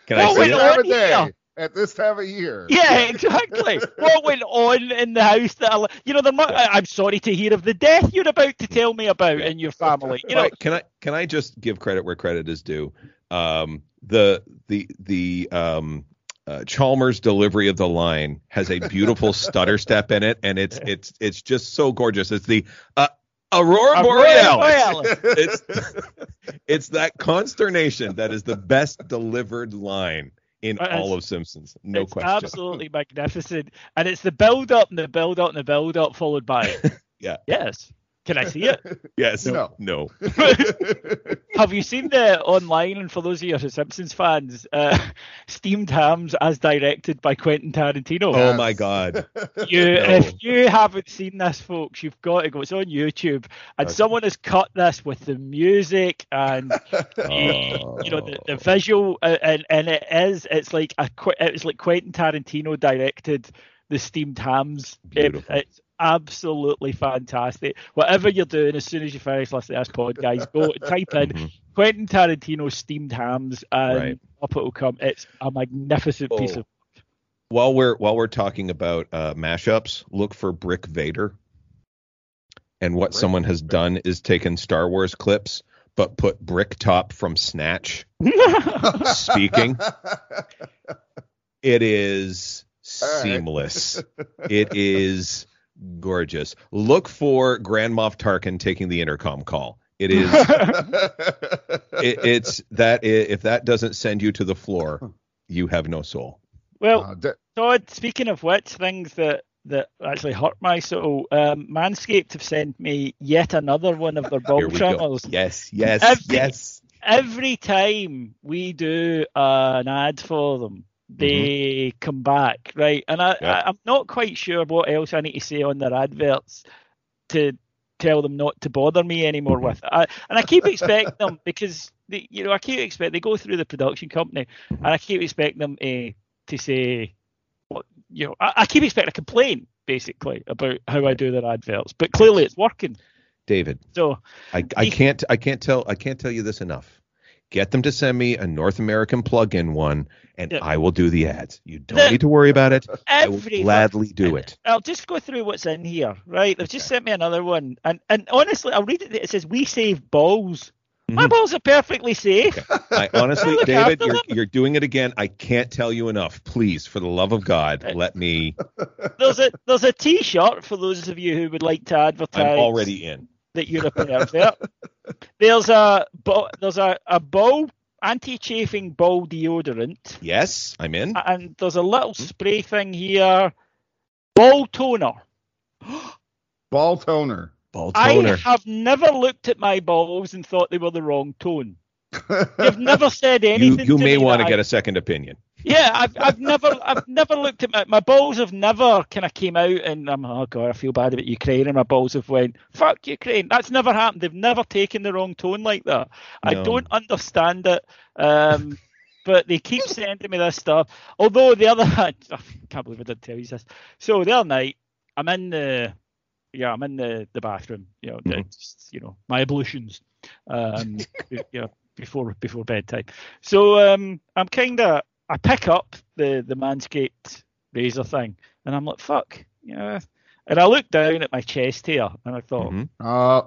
Can What see went on time of day, here? at this time of year. Yeah, exactly. what went on in the house that al- you know? There mu- I, I'm sorry to hear of the death you're about to tell me about in your family. You know, Right, can I can I just give credit where credit is due? Um, the the the um, uh, Chalmers delivery of the line has a beautiful stutter step in it, and it's it's it's just so gorgeous. It's the uh, Aurora Aurora Borealis. Borealis. It's it's that consternation that is the best delivered line in Uh, all of Simpsons. No it's question. absolutely magnificent, and it's the build up and the build up and the build up followed by it. Yeah. yes. Can I see it? Yes. No. No. Have you seen the online? And for those of you who are Simpsons fans, uh, steamed hams as directed by Quentin Tarantino. Oh my God. You, No. if you haven't seen this, folks, you've got to go. It's on YouTube, and Okay. someone has cut this with the music and the, you know the, the visual, uh, and and it is. It's like a Qu- it's like Quentin Tarantino directed the steamed hams. It- it's absolutely fantastic. Whatever you're doing, as soon as you finish listening to this pod, guys, go type in Mhm. Quentin Tarantino steamed hams, and Right. up it will come. It's a magnificent piece Oh. of. while we're while we're talking about uh, mashups, look for Brick Vader. And what Brick someone has done is taken Star Wars clips, but put Brick Top from Snatch speaking. It is All right. seamless. it is gorgeous. Look for Grand Moff Tarkin taking the intercom call. It is. it, it's that. If that doesn't send you to the floor, you have no soul. well, Uh, d- Todd, speaking of which, things that that actually hurt my soul, um, Manscaped have sent me yet another one of their Here bulb trimmers. Yes, yes, Every- yes. Every time we do uh, an ad for them, they come back, right? And I, Yeah. I, I'm not quite sure what else I need to say on their adverts to tell them not to bother me anymore with it. I, and I keep expecting them because they, you know I keep expect they go through the production company, and I keep expecting them uh, to say, you know, I, I keep expecting a complaint basically about how I do their adverts, but clearly it's working. David, So I, I can't I can't tell I can't tell you this enough. Get them to send me a North American plug-in one, and Yeah. I will do the ads. You don't The- need to worry about it. I will gladly do it. I'll just go through what's in here, right? They've just sent me another one, and and honestly, I'll read it. It says we save balls. My Mhm. balls are perfectly safe. I honestly, David, you're you're doing it again. I can't tell you enough. Please, for the love of God, let me. There's a there's a T-shirt for those of you who would like to advertise. I'm already in. That you're a pervert. there's a there's a, a ball anti-chafing ball deodorant, Yes, I'm in. and there's a little hmm? spray thing here. Ball toner. Ball toner. Ball toner. I have never looked at my balls and thought they were the wrong tone. You've never said You anything. you to may want to get a second opinion. Yeah, I've I've never I've never looked at my my balls have never kind of came out and I'm oh god I feel bad about Ukraine and my balls have went fuck Ukraine. That's never happened. They've never taken the wrong tone like that. I don't understand it. Um, but they keep sending me this stuff. Although the other I can't believe I didn't tell you this. So the other night I'm in the yeah I'm in the the bathroom. You know Mhm. just, you know my ablutions. Um, you know, before before bedtime. So um, I'm kind of I pick up the the Manscaped razor thing, and I'm like, fuck, yeah. And I look down at my chest here, and I thought, Mhm. Uh,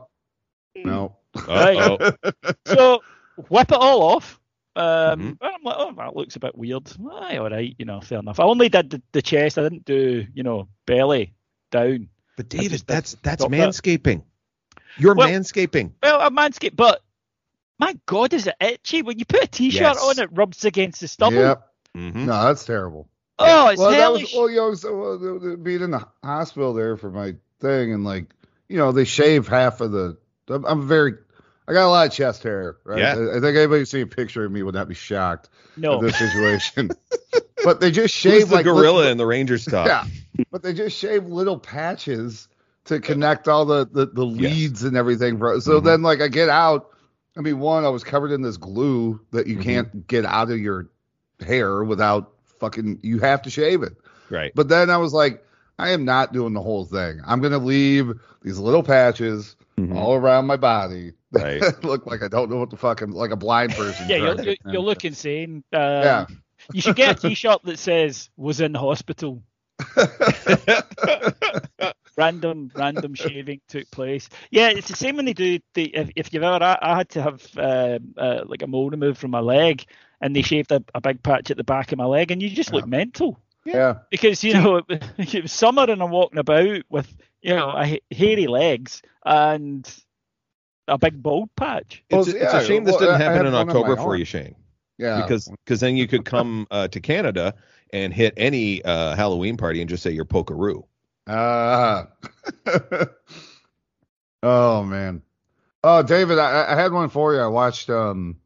no. Uh-oh. so whip it all off. Um, Mhm. and I'm like, oh, that looks a bit weird. Aye, all right, you know, fair enough. I only did the, the chest. I didn't do, you know, belly down. But David, that's that's stop that. manscaping. You're Well- manscaping. Well, a Manscaped, but my God, is it itchy? When you put a t-shirt Yes. on, it rubs against the stubble. Yep. Mhm. No, that's terrible. Oh, it's well, that hellish. was well, you know, so, well, the- the- being in the hospital there for my thing, and like, you know, they shave half of the. I'm, I'm very. I got a lot of chest hair, right? Yeah. I, I think anybody see a picture of me would not be shocked no. at this situation. but they just Who's shave the like gorilla little- in the Ranger stuff? Yeah, but they just shave little patches to connect all the the, the Yes. leads and everything. For, so Mhm. then, like, I get out. I mean, one, I was covered in this glue that you Mhm. can't get out of your hair without fucking. You have to shave it. Right. But then I was like, I am not doing the whole thing. I'm gonna leave these little patches Mhm. all around my body Right. that look like I don't know what the fuck I'm like a blind person. yeah, you'll, you'll, you'll look insane. Um, Yeah. You should get a t-shirt that says "was in hospital." Random, random shaving took place. Yeah, it's the same when they do. The if, if you've ever, I, I had to have um, uh, like a mole removed from my leg, and they shaved a, a big patch at the back of my leg, and you just look mental yeah. because you know it, it was summer and I'm walking about with you know a hairy legs and a big bald patch. It's, Well, it's yeah, a shame this didn't I- I happen in October for you, Shane. Yeah. Because because then you could come uh, to Canada and hit any uh, Halloween party and just say you're Pokeroo. Ah. oh man. Oh, David, I, I had one for you. I watched. Um,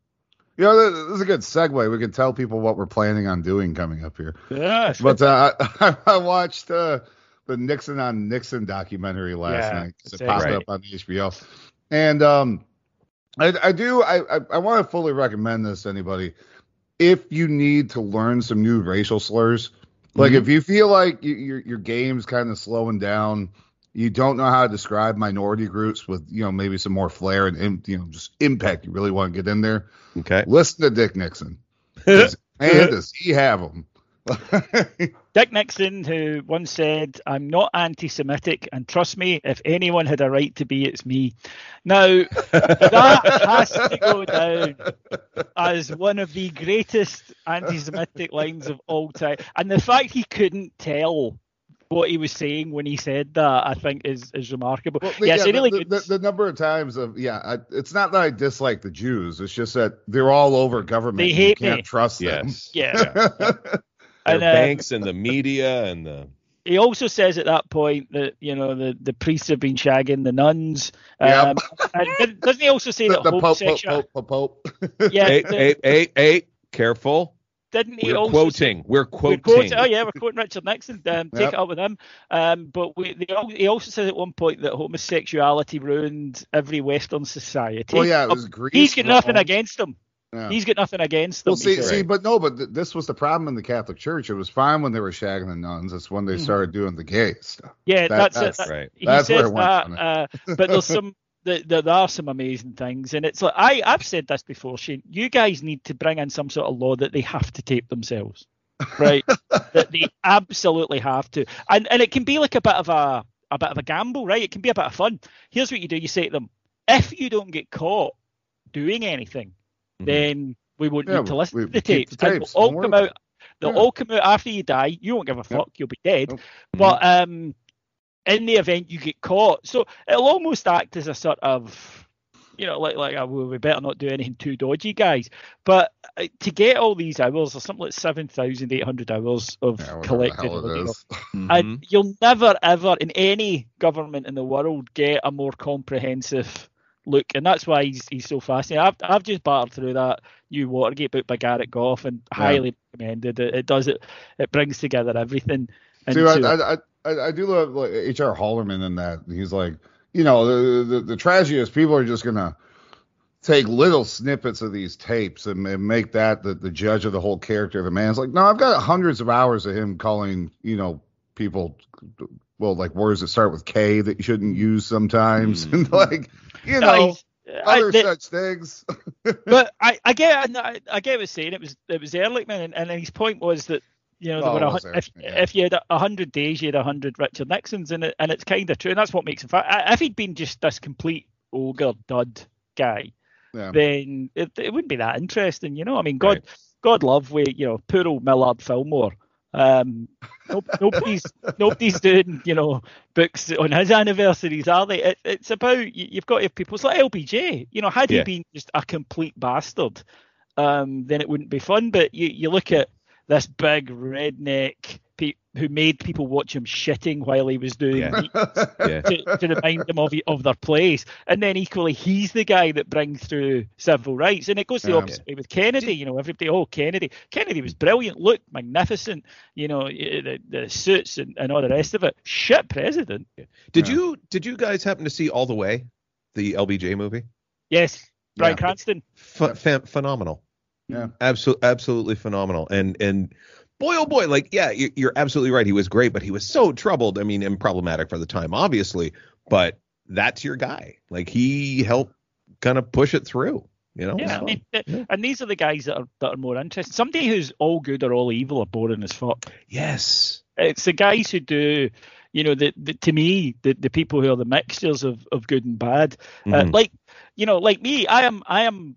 you know, this is a good segue. We can tell people what we're planning on doing coming up here. Yeah, But uh, I, I watched uh, the Nixon on Nixon documentary last Yeah, night. 'cause It that's popped right. up on HBO, and um, I, I do. I, I, I want to fully recommend this to anybody. If you need to learn some new racial slurs, like Mm-hmm. if you feel like you, your your game's kind of slowing down, you don't know how to describe minority groups with you know maybe some more flair and you know just impact. You really want to get in there. Okay. Listen to Dick Nixon. Man, does he have them? Dick Nixon, who once said, I'm not anti Semitic, and trust me, if anyone had a right to be, it's me. Now, that has to go down as one of the greatest anti Semitic lines of all time. And the fact he couldn't tell what he was saying when he said that, I think, is, is remarkable. Well, yeah, it's a the, really the, good. the, the number of times of yeah, I, it's not that I dislike the Jews. It's just that they're all over government. They hate you can't me. trust them. Yes. yeah. Their And, uh, banks and the media and the he also says at that point that you know the, the priests have been shagging the nuns. Yep. Um, and doesn't he also say the, that the Pope, Pope, homosexual? Pope, Pope, Pope. Yeah, hey, the- hey, hey, hey, careful. didn't he We're also quoting. We're We're quoting. quoting, oh yeah, we're quoting Richard Nixon. Um, take Yep. it up with him. Um, but we, they, he also says at one point that homosexuality ruined every Western society. Well, yeah, it was Greece. He's got nothing against them. Yeah. He's got nothing against them. Well, see, see, but no, but th- this was the problem in the Catholic Church. It was fine when they were shagging the nuns. It's when they Mhm. started doing the gay stuff. yeah, that- that's, that's it. That- right. He That's where says it went that, it. uh, but there's some. There, there there are some amazing things, and it's like I, I've said this before, Shane. You guys need to bring in some sort of law that they have to tape themselves, right? that they absolutely have to, and and it can be like a bit of a a bit of a gamble, right? It can be a bit of fun. Here's what you do: you say to them, if you don't get caught doing anything, Mhm. then we won't Yeah, need to listen to the tapes. the tapes, they'll all don't come out. They'll Yeah. all come out after you die. You won't give a fuck. You'll be dead. Nope. But um, in the event you get caught, so it'll almost act as a sort of, you know, like like well, we better not do anything too dodgy, guys. But uh, to get all these hours, or something like seven thousand eight hundred hours of Yeah, collected, audio, and you'll never ever in any government in the world get a more comprehensive look, and that's why he's he's so fascinating. I've I've just battered through that new Watergate book by Garrett Graff and highly recommended it. It does it. It brings together everything. See, I, I, I, I do love like H.R. Haldeman in that. He's like, you know, the, the the tragedy is people are just gonna take little snippets of these tapes and, and make that the, the judge of the whole character of the man. It's like, no, I've got hundreds of hours of him calling, you know, people, well, like words that start with K that you shouldn't use sometimes, Mm. and like, you No, know, I- other the- such things. but I, I get I, I get what he's saying. It was it was Ehrlichman, and, and his point was that you know there Oh, were a, it if yeah. if you had a hundred days, you had a hundred Richard Nixons, and it, and it's kind of true, and that's what makes him. Fa- if he'd been just this complete ogre dud guy, Yeah. then it, it wouldn't be that interesting, you know. I mean, God, Right. God love we, you know, poor old Millard Fillmore. Um, no, nobody's nobody's doing, you know, books on his anniversaries, are they? It, it's about you, you've got to have people. It's like LBJ, you know, had Yeah. he been just a complete bastard, um, then it wouldn't be fun. But you, you look at this big redneck pe- who made people watch him shitting while he was doing Yeah. yeah. to, to remind them of of their place. And then equally, he's the guy that brings through civil rights. And it goes the Yeah. opposite way with Kennedy. You know, everybody, oh, Kennedy. Kennedy was brilliant, look, magnificent, you know, the, the suits and, and all the rest of it. Shit president. Did Yeah. you did you guys happen to see All the Way, the LBJ movie? Yes, Bryan Yeah. Cranston. Ph- ph- phenomenal. Yeah. Absolutely, absolutely phenomenal. And and boy, oh boy, like yeah, you- you're absolutely right. He was great, but he was so troubled. I mean, and problematic for the time, obviously. But that's your guy. Like he helped kind of push it through. You know. Yeah, I So, mean, yeah. and these are the guys that are that are more interesting. Somebody who's all good or all evil or boring as fuck. yes. it's the guys who do you know the, the to me the, the people who are the mixtures of, of good and bad uh, Mhm. like you know like me i am i am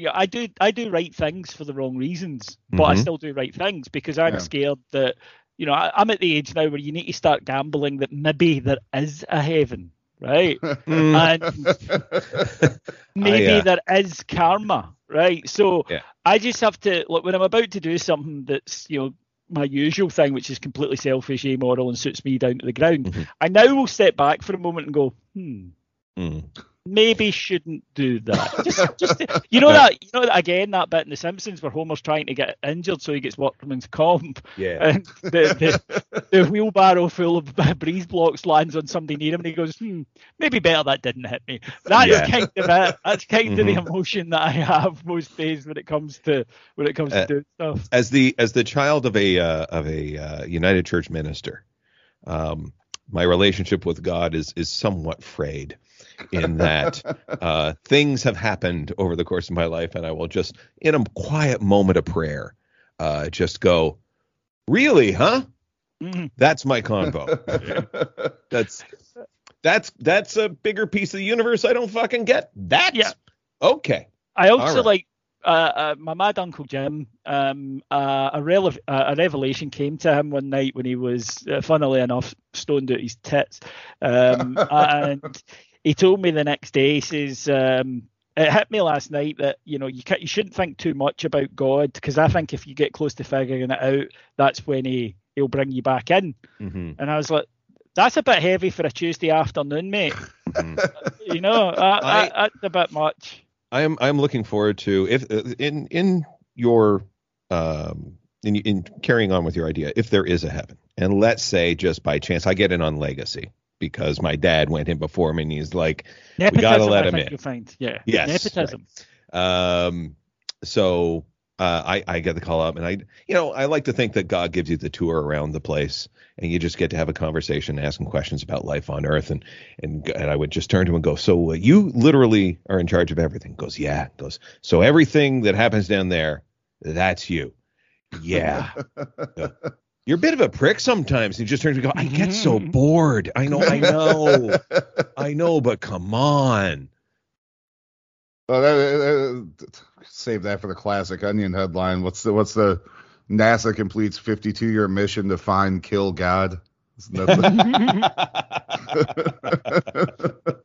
yeah i do i do right things for the wrong reasons but i Mhm. still do right things because i'm Yeah. scared that you know I, i'm at the age now where you need to start gambling that maybe there is a heaven right and maybe I, uh, there is karma, right? So Yeah. I just have to look when I'm about to do something that's you know my usual thing, which is completely selfish, amoral, and suits me down to the ground. Mhm. I now will step back for a moment and go, hmm, Mm. Maybe shouldn't do that. Just, just you know that you know that again that bit in The Simpsons where Homer's trying to get injured so he gets workman's comp, Yeah. and the, the, the wheelbarrow full of breeze blocks lands on somebody near him, and he goes, "Hmm, maybe better that didn't hit me." That's Yeah. kind of it. That's kind of the Mhm. emotion that I have most days when it comes to when it comes Uh, to doing stuff. as the as the child of a uh, of a uh, United Church minister, um, my relationship with God is is somewhat frayed in that uh, things have happened over the course of my life, and I will just in a quiet moment of prayer, uh, just go, really, huh? Mhm. That's my convo. that's that's that's a bigger piece of the universe I don't fucking get. That's Yeah. okay. I also Alright. like uh, uh, my mad uncle Jim. Um, uh, a, rele- uh, a revelation came to him one night when he was, uh, funnily enough, stoned out his tits, um, and he told me the next day. He says. Um, it hit me last night that you know you can't, you shouldn't think too much about God because I think if you get close to figuring it out, that's when he he'll bring you back in. hmm And I was like, that's a bit heavy for a Tuesday afternoon, mate. you know, that, I- that, that's a bit much. I'm I'm looking forward to if uh, in in your um, in, in carrying on with your idea, if there is a heaven, and let's say just by chance I get in on legacy because my dad went in before me and he's like, Nepotism, gotta let I him think in. You'll find, yeah, Yes, nepotism. um, so uh, I, I get the call up and I, you know, I like to think that God gives you the tour around the place and you just get to have a conversation, ask him questions about life on earth. And, and, and I would just turn to him and go, so uh, you literally are in charge of everything. Goes, yeah. Goes, so everything that happens down there, that's you. Yeah. You're a bit of a prick sometimes. And He just turns and go, I get so Mhm. bored. I know, I know, I know, but come on. Well, that, uh, uh, save that for the classic Onion headline. What's the what's the NASA completes 52 year mission to find kill God? Isn't that the-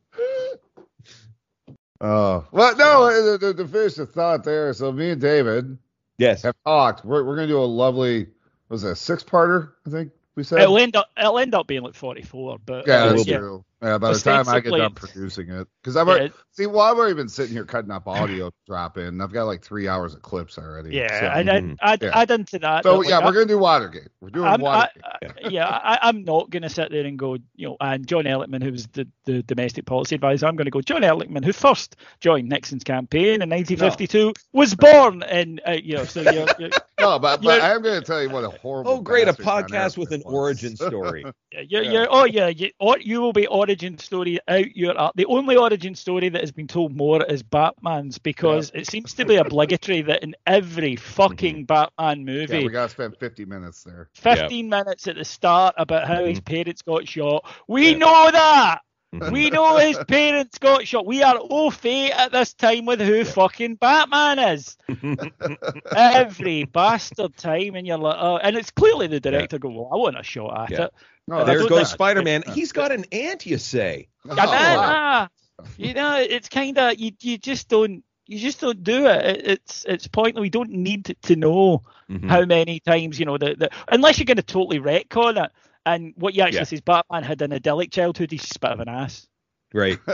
Oh well, no. To, to finish the thought there, so me and David yes. have talked. We're we're gonna do a lovely. Was it a six parter? I think we said. It'll end up it'll end up being like 44, but yeah, uh, that's yeah. true. Yeah, by the time I get done producing it, because I've Yeah, already, it- see, well, I've already been sitting here cutting up audio drop in. I've got like three hours of clips already. Yeah, so, I, Mhm. I, Yeah. add into that. so that, like, yeah, we're gonna do Watergate. We're doing I'm, Watergate. I- yeah, I, I'm not going to sit there and go, you know, and John Ehrlichman, who was the, the domestic policy advisor, I'm going to go, John Ehrlichman, who first joined Nixon's campaign in 1952, was born in, uh, you know, so you're, you're, no, but, but I am gonna tell you what a horrible. Oh, great! A podcast with an was. origin story. you're, Yeah. you're oh yeah, you, you will be origin story out your, uh, the only origin story that has been told more is Batman's because it seems to be obligatory that in every fucking Batman movie, yeah, we gotta spend 50 minutes there. 15 minutes at the start about how his parents got shot. We Yeah. know that. Mhm. We know his parents got shot. We are au fait at this time with who fucking Batman is. Every bastard time, and you're like, oh, and it's clearly the director going, well, I want a shot at Yeah. it. No, there goes think- Spider Man. He's got an ant, you say. Oh, then, wow. ah, you know, it's kind of you. You just don't. You just don't do it. it it's it's pointless. We don't need to know Mhm. how many times you know the, the unless you're going to totally retcon it. And what you actually Yeah. say is Batman had an idyllic childhood. He's just a bit of an ass. Right.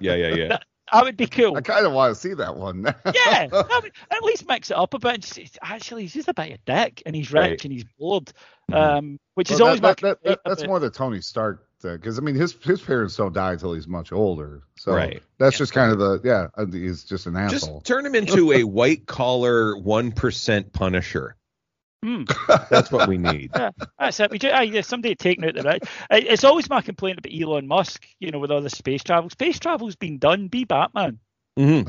Yeah, yeah, yeah. That would be cool. I kind of want to see that one. yeah, that would- at least mix it up a bit. And just, it's- actually, he's just a bit of a dick, and he's rich Right. and he's bored. Mhm. Um, which is Well, always that, that, that, that's about- more the Tony Stark because I mean his his parents don't die until he's much older, so Right. that's just kind of the yeah uh, he's just an asshole. Just turn him into a white collar one percent Punisher. Hmm. That's what we need. Yeah, that's it. We just, yeah, somebody taking out the right. It- It's always my complaint about Elon Musk. You know, with all the space travel. Space travel's been done. Be Batman. hmm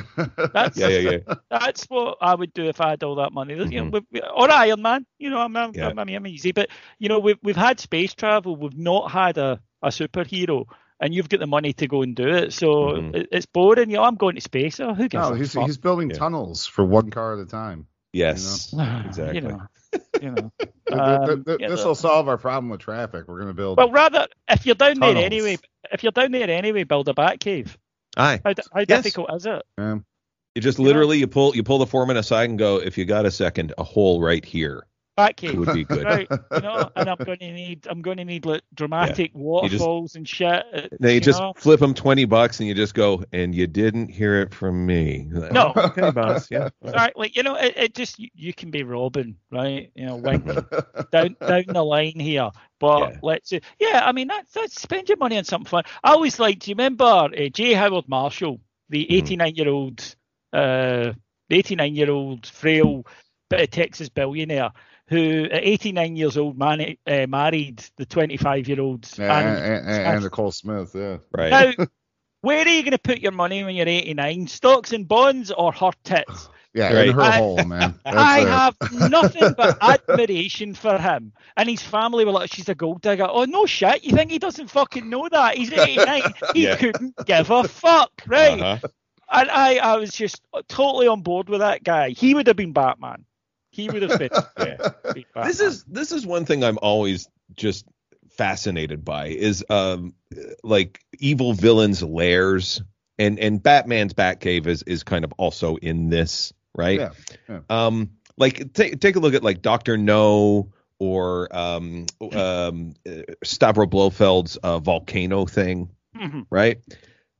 That's Yeah, yeah, yeah. that's what I would do if I had all that money. You know, Mhm. we- we- or Iron Man. You know, I'm I'm, Yeah. I'm, I'm easy. But you know, we've we've had space travel. We've not had a, a superhero, and you've got the money to go and do it. So Mhm. it, it's boring. You know, I'm going to space. Oh, who gives no, a he's fuck? he's building Yeah. tunnels for one car at a time. Yes. Exactly. You know, you know. Th- Um, th- th- yeah, this will solve our problem with traffic. We're gonna build. Well, rather, if you're down there anyway, if you're down there anyway, build a bat cave. Aye. How, d- how Yes. difficult is it? yeah. You just literally you pull you pull the foreman aside and go, if you got a second, a hole right here Bat cave. would be good. Right, you know, and I'm going to need, I'm going to need like dramatic waterfalls and shit. uh, Then you just know? flip them twenty bucks and you just go, and you didn't hear it from me. No. okay, boss. Yeah. right, like you know, it, it just you, you can be Robin, right? You know, wink down down the line here. But Yeah. let's say, yeah, I mean, that's that's spend your money on something fun. I always like, do you remember uh, J. Howard Marshall, the Mhm. 89 year old, uh, the 89 year old frail bit of Texas billionaire who at 89 years old man, uh, married the 25 year old yeah, and, and, and, Anna Nicole Smith. Yeah. Right. Now, where are you going to put your money when you're 89? Stocks and bonds or her tits? Yeah, Right. in her I- hole, man. That's I it. have nothing but admiration for him. And his family were like, she's a gold digger. Oh, no shit. You think he doesn't fucking know that? He's 89. He Yeah. couldn't give a fuck, right? Uh-huh. And I, I was just totally on board with that guy. He would have been Batman. He would have been, been This is this is one thing I'm always just fascinated by is um like evil villains lairs and and Batman's Batcave is is kind of also in this right Yeah, yeah. um like take take a look at like Doctor No or um um uh, Stavro Blofeld's uh, volcano thing Mhm. right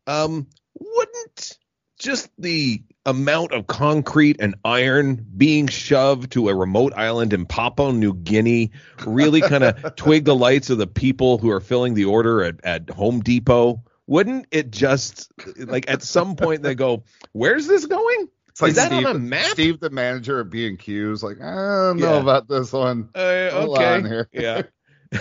um wouldn't just the amount of concrete and iron being shoved to a remote island in Papua New Guinea really kind of twig the lights of the people who are filling the order at, at Home Depot? Wouldn't it just like at some point they go, "Where's this going?" It's like Is that Steve, on a map? Steve, the manager at B and Q, is like I don't Yeah. know about this one. Uh, okay. on here. Yeah.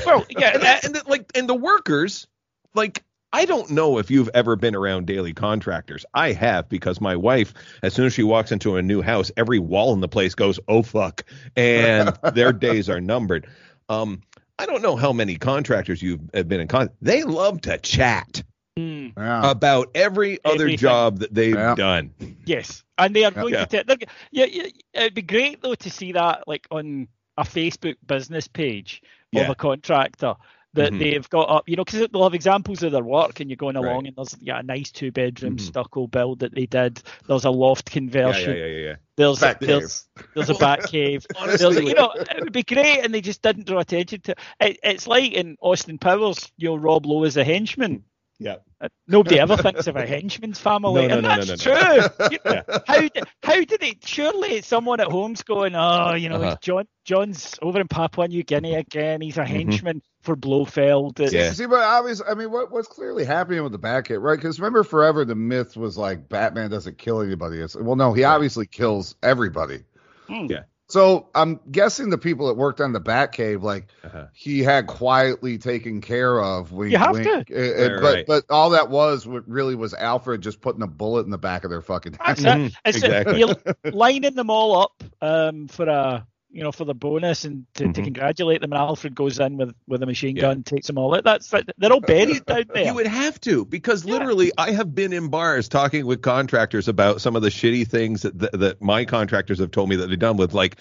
Well, yeah, and, and the, like and the workers, like I don't know if you've ever been around daily contractors. I have because my wife, as soon as she walks into a new house, every wall in the place goes, "Oh fuck," and their days are numbered. Um, I don't know how many contractors you've have been in contact. They love to chat mm, Yeah. about every other Everything. job that they've Yeah. done. yes, and they are going Yeah. to. T- they're yeah, yeah, it'd be great though to see that like on a Facebook business page of Yeah. a contractor that Mhm. they've got up. You know, because they'll have examples of their work, and you're going along, Right. and there's yeah, a nice two bedroom Mhm. stucco build that they did. There's a loft conversion. yeah, yeah, yeah, yeah. There's Back there's there's a bat cave. Honestly, There's, you know, it would be great, and they just didn't draw attention to it. It's like in Austin Powers, you know, Rob Lowe is a henchman. Yeah. Uh, Nobody ever thinks of a henchman's family, No, no, and no, no, that's no, true. You- Yeah. How did how do they? Surely someone at home's going, oh, you know, Uh-huh. John John's over in Papua New Guinea again. He's a Mhm. henchman for Blofeld. It's- Yeah. See, but obviously, I mean, what what's clearly happening with the back hit, right? Because remember, forever the myth was like Batman doesn't kill anybody. It's, well, no, he obviously kills everybody. Hmm. Yeah. So I'm guessing the people that worked on the Batcave, like Uh-huh. he had quietly taken care of. Wink, You have wink. to. Uh, uh, Right, but right. but all that was really was Alfred just putting a bullet in the back of their fucking That's head. Mhm, it. It's exactly. you're lining them all up um, for a you know for the bonus and to, to Mhm. congratulate them. And Alfred goes in with with a machine Yeah. gun, takes them all out. That's they're all buried down there. You would have to because Yeah. literally, I have been in bars talking with contractors about some of the shitty things that, that that my contractors have told me that they've done with like.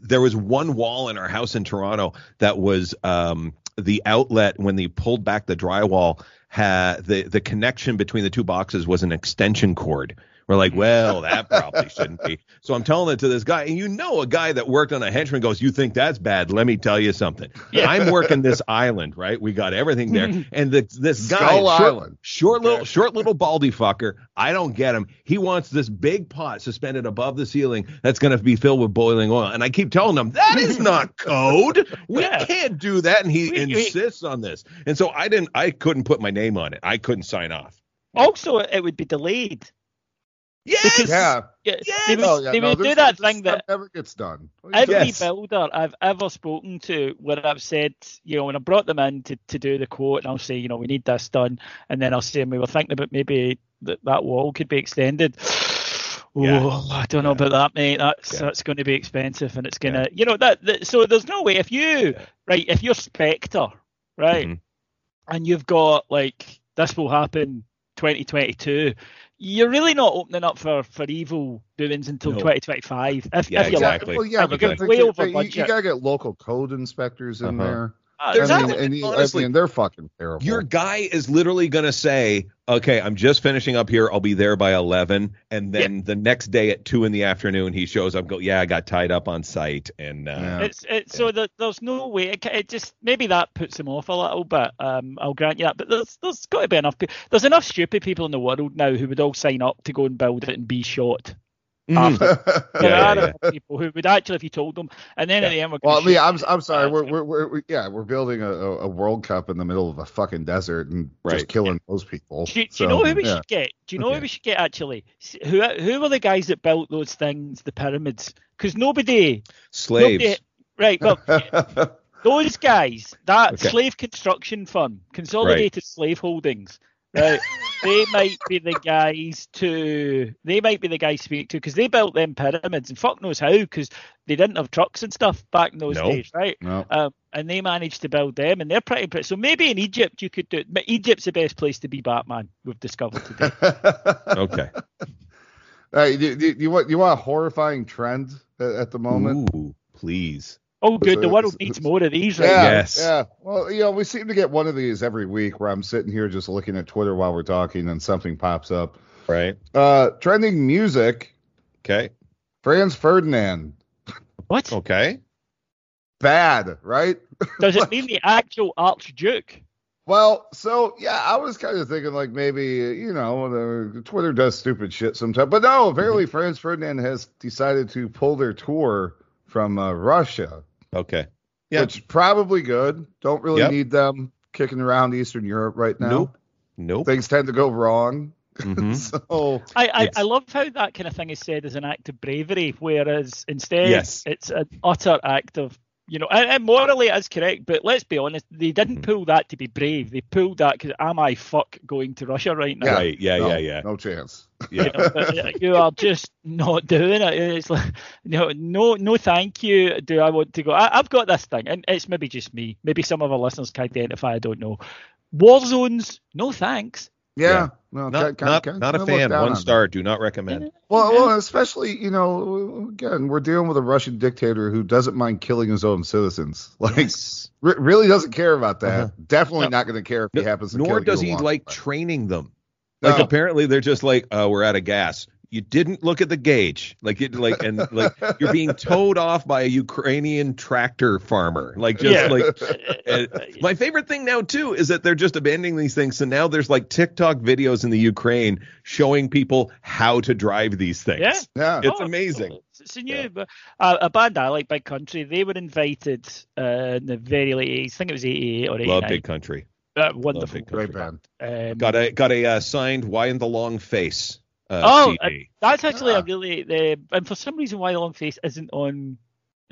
There was one wall in our house in Toronto that was um, the outlet when they pulled back the drywall. Had the the connection between the two boxes was an extension cord. We're like, mm. well, that probably shouldn't be. So I'm telling it to this guy, and you know, a guy that worked on a henchman goes, "You think that's bad? Let me tell you something. Yeah. I'm working this island, right? We got everything there, and the, this guy, Skull short, Island. short little, short little baldy fucker. I don't get him. He wants this big pot suspended above the ceiling that's going to be filled with boiling oil, and I keep telling him that is not code. We Yeah. can't do that, and he We- we- insists on this. And so I didn't, I couldn't put my name on it. I couldn't sign off. Also, it would be delayed. Yes. Because- Yeah. Yeah, Yes! they would, Oh, yeah, they no, do that this thing stuff that never gets done. What are you every Yes. builder I've ever spoken to, where I've said, you know, when I brought them in to, to do the quote, and I'll say, you know, we need this done, and then I'll say, and we were thinking about maybe that that wall could be extended. Oh, Yeah. I don't know about that, mate. That's Yeah. that's going to be expensive, and it's going to, you know, that, that. So there's no way if you, right, if you're Spectre, right, Mhm. and you've got like this will happen 2022 you're really not opening up for for evil doings until No. 2025 if, Yeah, if you're exactly. Well, yeah, And you're the going way over that you, you gotta get local code inspectors in Uh-huh. there. There's I that- mean, and you, honestly- I mean, they're fucking terrible. Your guy is literally going to say, "Okay, I'm just finishing up here. I'll be there by 11." And then the next day at two in the afternoon, he shows up. Go, yeah, I got tied up on site, and uh, Yeah. It's it's so that there's no way it, it just maybe that puts him off a little bit. Um, I'll grant you that, but there's there's got to be enough. There's enough stupid people in the world now who would all sign up to go and build it and be shot. Mhm. There Yeah, are yeah, enough people who would actually, if you told them, and then at the end we're well, I gonna mean, shoot I'm. I'm sorry. We're we're, we're we yeah we're building a, a a World Cup in the middle of a fucking desert and Right. just killing those people. Do you, do So, you know who we yeah. should get? Do you know Okay. who we should get actually? Who who were the guys that built those things, the pyramids? Because nobody, slaves. nobody, right? Well, those guys, that Okay. slave construction fund, Consolidated Slave Holdings, right? they might be the guys to. They might be the guys to speak to because they built them pyramids, and fuck knows how, because they didn't have trucks and stuff back in those No. days, right? no. Um, and they managed to build them, and they're pretty. pretty so maybe in Egypt you could do. But Egypt's the best place to be Batman. We've discovered today. Okay. Hey, do, do, you want you want a horrifying trend at, at the moment? Ooh, please. Oh, good. The one who needs more of these, right? Yeah, Yes. yeah. Well, you know, we seem to get one of these every week where I'm sitting here just looking at Twitter while we're talking and something pops up. Right. Uh, trending music, Okay. Franz Ferdinand. What Okay. Bad, right? does it mean? The actual Archduke? Well, so yeah, I was kind of thinking like maybe you know the, Twitter does stupid shit sometimes, but no. Apparently, Franz Ferdinand has decided to pull their tour from uh, Russia, Okay. Yeah. which probably good. Don't really Yep. need them kicking around Eastern Europe right now. Nope. Nope. Things tend to go wrong. Mhm. so I, I, I love how that kind of thing is said as an act of bravery, whereas instead Yes. it's an utter act of, you know, and, and morally it is correct, but let's be honest, they didn't Mhm. pull that to be brave. They pulled that because am I fuck going to Russia right now? Right. Yeah. no, Yeah. Yeah. no chance. Yeah. You, know, you are just not doing it. It's like, no, no, no, thank you. Do I want to go? I, I've got this thing, and it's maybe just me. Maybe some of our listeners can identify. I don't know. War zones, no thanks. Yeah, Yeah. no, Not ki- not ki- not a kinda fan. One on star. Do not recommend. Well, well, especially you know, again, we're dealing with a Russian dictator who doesn't mind killing his own citizens. Like, Yes. re- really doesn't care about that. Uh-huh. Definitely No. not going to care if he happens to kill. Nor does he like training them. Like No. apparently they're just like, uh, we're out of gas. You didn't look at the gauge, like it, like and like you're being towed off by a Ukrainian tractor farmer. Like just Yeah. like my favorite thing now too is that they're just abandoning these things. So now there's like TikTok videos in the Ukraine showing people how to drive these things. Yeah. yeah, It's Oh, amazing. It's a new, Yeah. uh, a band I like, Big Country. They were invited uh, in the very late 80s. I think it was 88 or 89. Love Big Country. Uh, wonderful. Great band. Um, Got a got a uh, signed Why in the Long Face. Uh, Oh, CD. That's actually Ah. a really the and for some reason why the long face isn't on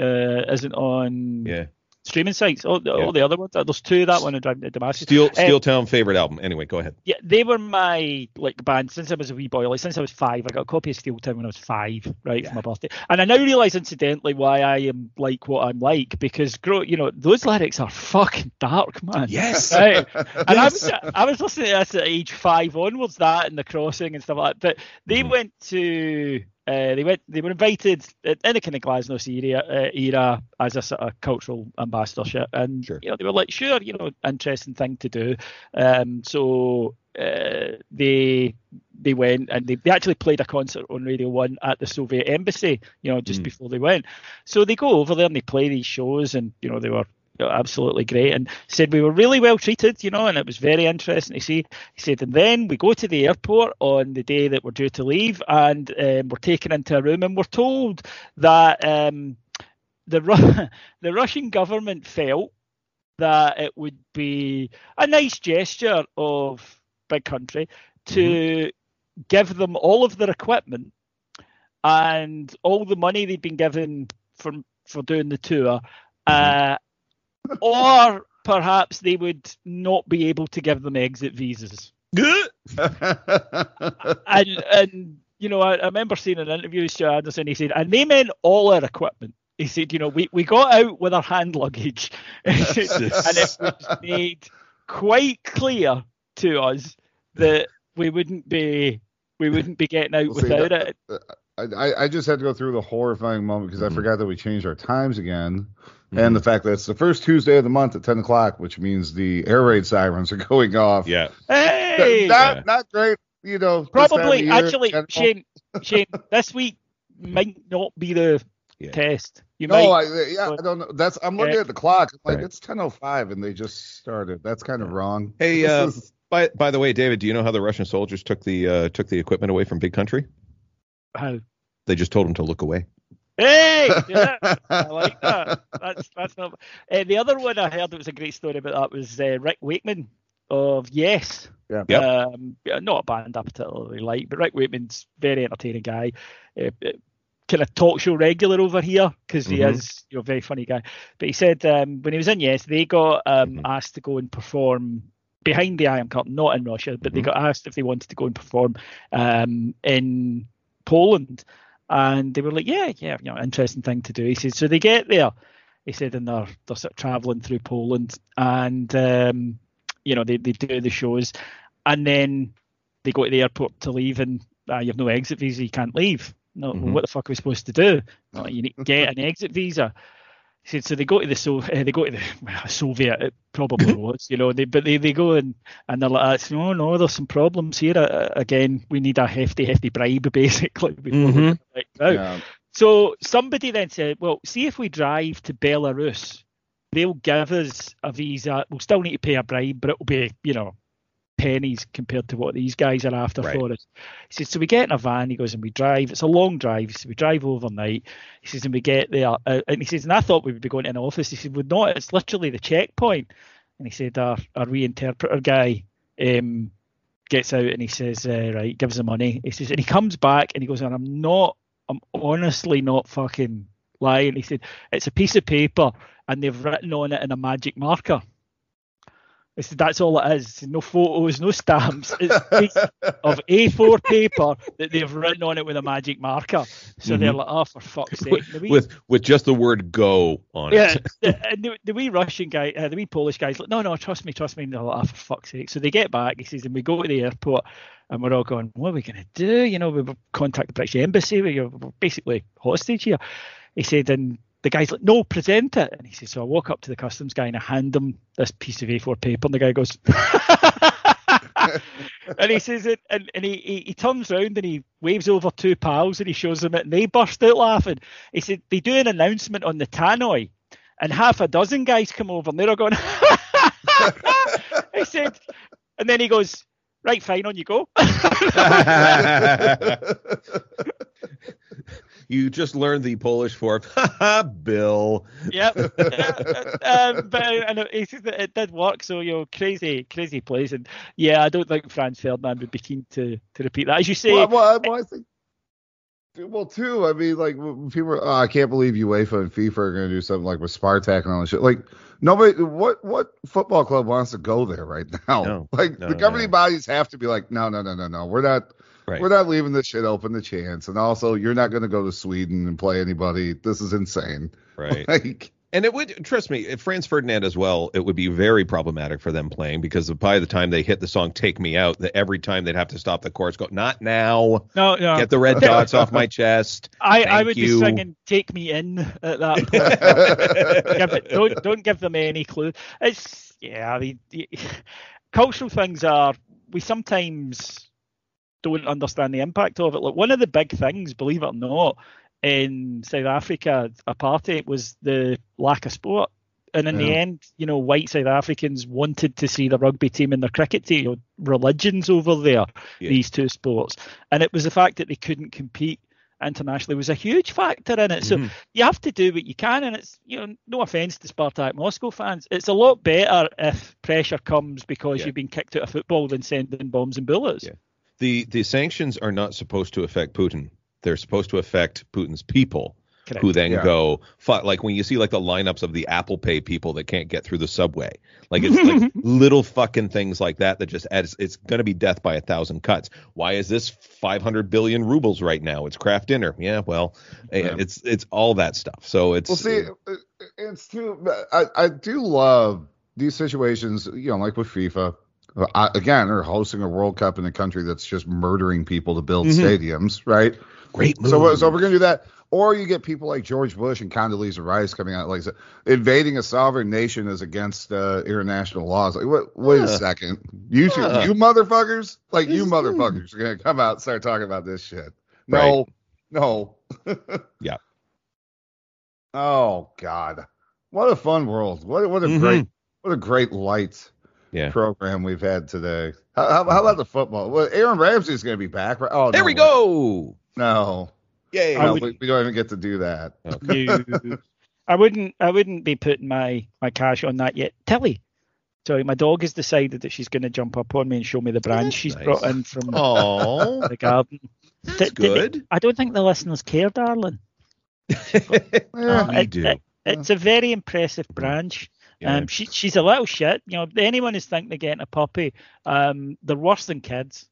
uh isn't on yeah. Streaming sites. All, the Yeah. all the other ones. There's two that one and Driving to Damascus. Steel Uh, Steel Town favorite album. Anyway, go ahead. Yeah, they were my like band since I was a wee boy. Like since I was five, I got a copy of Steel Town when I was five, right for my birthday. And I now realise, incidentally, why I am like what I'm like because, grow, you know, those lyrics are fucking dark, man. Yes. Right. And I was I was listening to this at age five onwards, that and the crossing and stuff like that. But they Mhm. went to uh, they went they were invited in the kind of Glasnost era, uh, era as a sort of cultural ambassadorship, and Sure. you know they were like, sure, you know, interesting thing to do. Um, so uh, they they went and they, they actually played a concert on Radio One at the Soviet embassy, you know, just Mm. before they went. So they go over there and they play these shows, and you know they were you know, absolutely great, and said we were really well treated, you know, and it was very interesting to see. He said, and then we go to the airport on the day that we're due to leave, and um, we're taken into a room, and we're told that um, the Ru- the Russian government felt that it would be a nice gesture of big country to give them all of their equipment and all the money they'd been given for for doing the tour, uh, or perhaps they would not be able to give them exit visas. And and you know, I, I remember seeing an interview with Stuart Adamson. He said, and they meant all our equipment. He said, you know, we, we got out with our hand luggage, and it was made quite clear to us that we wouldn't be we wouldn't be getting out Well, see, without that- it. I, I- I just had to go through the horrifying moment because. I mm-hmm. forgot that we changed our times again, Mhm. and the fact that it's the first Tuesday of the month at ten o'clock, which means the air raid sirens are going off. Yeah. Hey, not Yeah. not great. You know, this time of probably actually. Shane, Shane, this week might not be the Yeah. test. You No, might. I, yeah, I don't know. That's I'm looking Yeah. at the clock. I'm like, Right. it's 10:05, and they just started. That's kind of wrong. Hey, uh, is- By by the way, David, do you know how the Russian soldiers took the uh, took the equipment away from Big Country? How? They just told them to look away. Hey, yeah, I like that. That's that's not. Uh, the other one I heard that was a great story about that was uh, Rick Wakeman of Yes. Yeah. Yep. Um, yeah, not a band I particularly like, but Rick Wakeman's very entertaining guy. Uh, uh, kind of talk show regular over here because he Mhm. is you know very funny guy. But he said um, when he was in Yes, they got um, Mhm. asked to go and perform behind the Iron Curtain, not in Russia, but they Mhm. got asked if they wanted to go and perform um, in Poland, and they were like, yeah, yeah, you know, interesting thing to do. He said, so they get there. He said, and they're they're sort of traveling through Poland, and um, you know they they do the shows, and then they go to the airport to leave, and uh, you have no exit visa, you can't leave. No, Mhm. what the fuck are we supposed to do? No, you need to get an exit visa. So they go to the so uh, they go to the well, Soviet. It probably was, you know. They but they, they go and and they're like, no, no, there's some problems here. Uh, again, we need a hefty, hefty bribe, basically. Before we Mhm. let out. yeah. So somebody then said, well, see if we drive to Belarus they'll give us a visa. We'll still need to pay a bribe, but it'll be, you know, pennies compared to what these guys are after Right. for us. He says, so we get in a van, he goes, and we drive. It's a long drive, so we drive overnight. He says, and we get there, uh, and he says, and I thought we would be going to an office. He said, we're not, it's literally the checkpoint. And he said, our, our reinterpreter guy um, gets out and he says, uh, right, gives the money. He says, and he comes back and he goes, and I'm not, I'm honestly not fucking lying. He said, it's a piece of paper and they've written on it in a magic marker. Said, that's all it is. No photos, no stamps. It's a piece of A4 paper that they've written on it with a magic marker. So they're like, oh, for fuck's sake. Wee- with with just the word "go" on yeah, it. and the, the wee Russian guy, uh, the wee Polish guy's like, no, no, trust me, trust me. And they're like, oh, for fuck's sake. So they get back, he says, and we go to the airport, and we're all going, what are we going to do? You know, we contact the British Embassy, we're basically hostage here. He said, and the guy's like, no, present it. And he says, so I walk up to the customs guy and I hand him this piece of A4 paper, and the guy goes, and he says it, and, and he, he, he turns round and he waves over two pals and he shows them it, and they burst out laughing. He said they do an announcement on the tannoy, and half a dozen guys come over, and they're all going. he said, and then he goes, right, fine, on you go. you just learned the Polish form. Bill. yep. um, but and he says that it did work, so you know, crazy, crazy plays, and yeah, I don't think Franz Ferdinand would be keen to to repeat that. As you say, well, well, well, I think. Well, too. I mean, like people. Are, oh, I can't believe UEFA and FIFA are going to do something like with Spartak and all this shit. Like nobody. What what football club wants to go there right now? No, like no, the governing no. bodies have to be like, no, no, no, no, no. We're not. Right. We're not leaving this shit open to chance. And also, you're not going to go to Sweden and play anybody. This is insane. Right. Like, And it would trust me, if Franz Ferdinand as well, it would be very problematic for them playing because by the time they hit the song "Take Me Out," that every time they'd have to stop the chorus, go, "Not now, no, no, get the red dots off my chest." I, I would you. be singing "Take Me In" at that point. give it, don't don't give them any clue. It's yeah, I mean, the- cultural things are we sometimes don't understand the impact of it. Like one of the big things, believe it or not, in South Africa, apartheid was the lack of sport. And in the end, you know, white South Africans wanted to see the rugby team and their cricket team, you know, religions over there, Yeah. these two sports. And it was the fact that they couldn't compete internationally was a huge factor in it. So Mhm. you have to do what you can, and it's you know no offense to Spartak Moscow fans, it's a lot better if pressure comes because Yeah. you've been kicked out of football than sending bombs and bullets. Yeah. The the sanctions are not supposed to affect Putin. They're supposed to affect Putin's people, who then Yeah. go like when you see like the lineups of the Apple Pay people that can't get through the subway. Like it's like little fucking things like that that just adds. It's going to be death by a thousand cuts. Why is this 500 billion rubles right now? It's Kraft Dinner. Yeah, well, eh, Yeah. it's it's all that stuff. So it's Well, see, it- it's too. I I do love these situations. You know, like with FIFA. I, again, they're hosting a World Cup in a country that's just murdering people to build Mhm. stadiums, right? great move. So, we're- so we're gonna do that. Or you get people like George Bush and Condoleezza Rice coming out like invading a sovereign nation is against uh, international laws. Like, wait, wait a second, you two, you motherfuckers, like you motherfuckers are gonna come out and start talking about this shit. No, no. Yeah. Oh God, what a fun world! What what a Mhm. great what a great light Yeah. program we've had today. How, how, how about the football? Well, Aaron Ramsey's going to be back. Right? Oh, there no, we go. No, Yay. No would- we, we don't even get to do that. Okay. You- I wouldn't I wouldn't be putting my my cash on that yet. Tilly. So my dog has decided that she's going to jump up on me and show me the branch she's nice. brought in from Oh, the garden. that's Did- did- good. I don't think the listeners care, darling. Yeah. Uh, we it- do. it- it's a very impressive branch. Yeah. Um, she, she's a little shit. You know, anyone who's thinking of getting a puppy, um, they're worse than kids.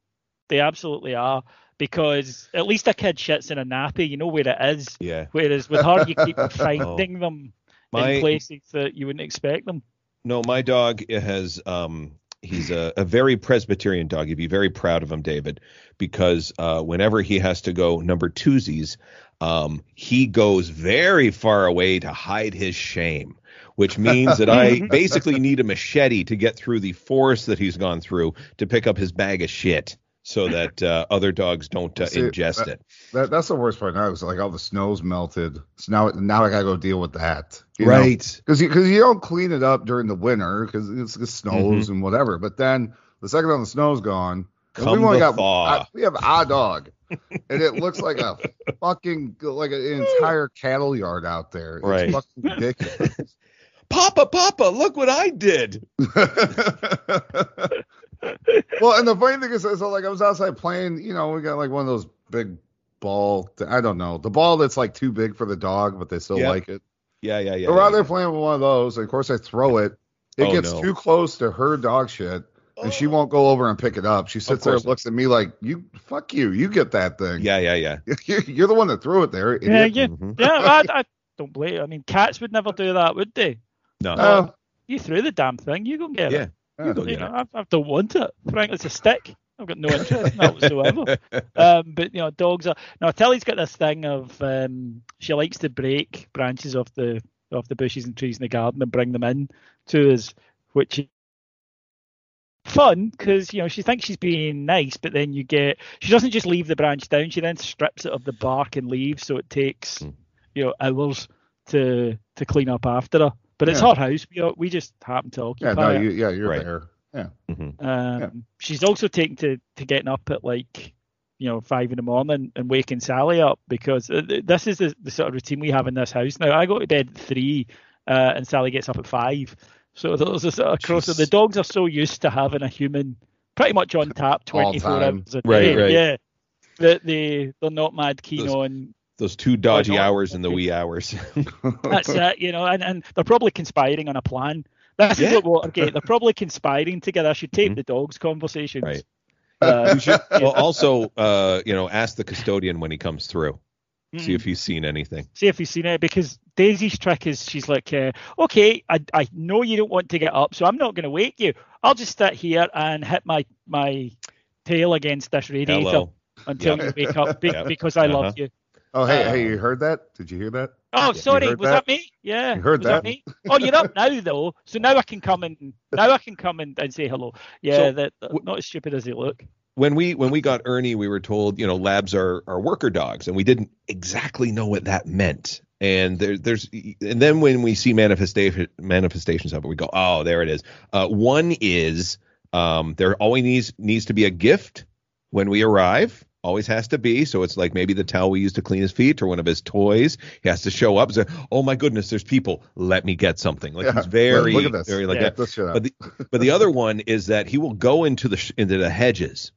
They absolutely are. Because at least a kid shits in a nappy, you know where it is. yeah. Whereas with her, you keep finding them My in places that you wouldn't expect them. no, my dog has um he's a, a very Presbyterian dog. You'd be very proud of him, David, because uh, whenever he has to go number twosies, um, he goes very far away to hide his shame. Which means that I basically need a machete to get through the forest that he's gone through to pick up his bag of shit. so that uh, other dogs don't uh, See, ingest that- it. That, that's the worst part now. It's like all the snow's melted. So now now I gotta go deal with that. Right. because you, 'cause you don't clean it up during the winter because it's, it snows and whatever. But then the second all the snow's gone, Come we've only got. I- we have a dog, and it looks like a fucking like an entire cattle yard out there. It's Right. fucking ridiculous. Papa, Papa, look what I did. well, and the funny thing is, so like I was outside playing. You know, we got like one of those big ball. I don't know the ball that's like too big for the dog, but they still Yeah. like it. Yeah, yeah, yeah. So we're out yeah. there playing with one of those, and of course I throw it. It Oh, gets no. too close to her dog shit, and she won't go over and pick it up. She sits there and looks at me like, "You fuck you, you get that thing. Yeah, yeah, yeah. You're, you're the one that threw it there." Yeah, idiot." yeah, Mhm. yeah. I, I don't blame. I mean, cats would never do that, would they? No. Oh, You threw the damn thing. You go and get Yeah. it. You go You get know, it. I, I don't want it. Frankly, it's a stick. I've got no interest in that whatsoever. Um, but you know, dogs are now. Tilly's got this thing of um, she likes to break branches off the off the bushes and trees in the garden and bring them in to us, which is fun because you know she thinks she's being nice, but then you get she doesn't just leave the branch down. She then strips it of the bark and leaves, so it takes Mm. you know hours to to clean up after her. But it's Yeah. her house. We we just happen to yeah, occupy no, it. you, yeah, you're Right. there. Yeah, Mhm. Um, Yeah. She's also taken to, to getting up at like, you know, five in the morning and waking Sally up because uh, this is the, the sort of routine we have in this house. Now, I go to bed at three uh, and Sally gets up at five. So there's a sort of cross. Jeez. The dogs are so used to having a human pretty much on tap 24 hours a Right, day. right. Yeah. That they, they're not mad keen Those- on Those two dodgy hours in the wee hours. That's it, you know, and, and they're probably conspiring on a plan. This Yeah. is what Watergate. They're probably conspiring together. I should tape Mhm. the dogs' conversations. Right. Uh, You should, well, also, uh, you know, ask the custodian when he comes through. See mm. if he's seen anything. see if you've seen it because Daisy's trick is she's like, uh, okay, I, I know you don't want to get up, so I'm not going to wake you. I'll just sit here and hit my my tail against this radiator Hello. until Yeah. you wake up be- Yeah. because I Uh-huh. love you. oh, hey, Uh, hey, you heard that? Did you hear that? Oh, sorry, was that? that? me? Yeah, You heard was that? me? Oh, you're up now though, so now I can come and now I can come and, and say hello. Yeah, So, that, w- not as stupid as they look. When we when we got Ernie, we were told you know labs are are worker dogs, and we didn't exactly know what that meant. And there, there's and then when we see manifestation manifestations of it, we go, oh, there it is. Uh, one is um, there always needs needs to be a gift when we arrive. Always has to be. So it's like maybe the towel we use to clean his feet or one of his toys. He has to show up. Say, oh my goodness, there's people. Let me get something. Like Yeah. he's very, Look at this. very like Yeah. that. Get this shit out. But the but the other one is that he will go into the sh- into the hedges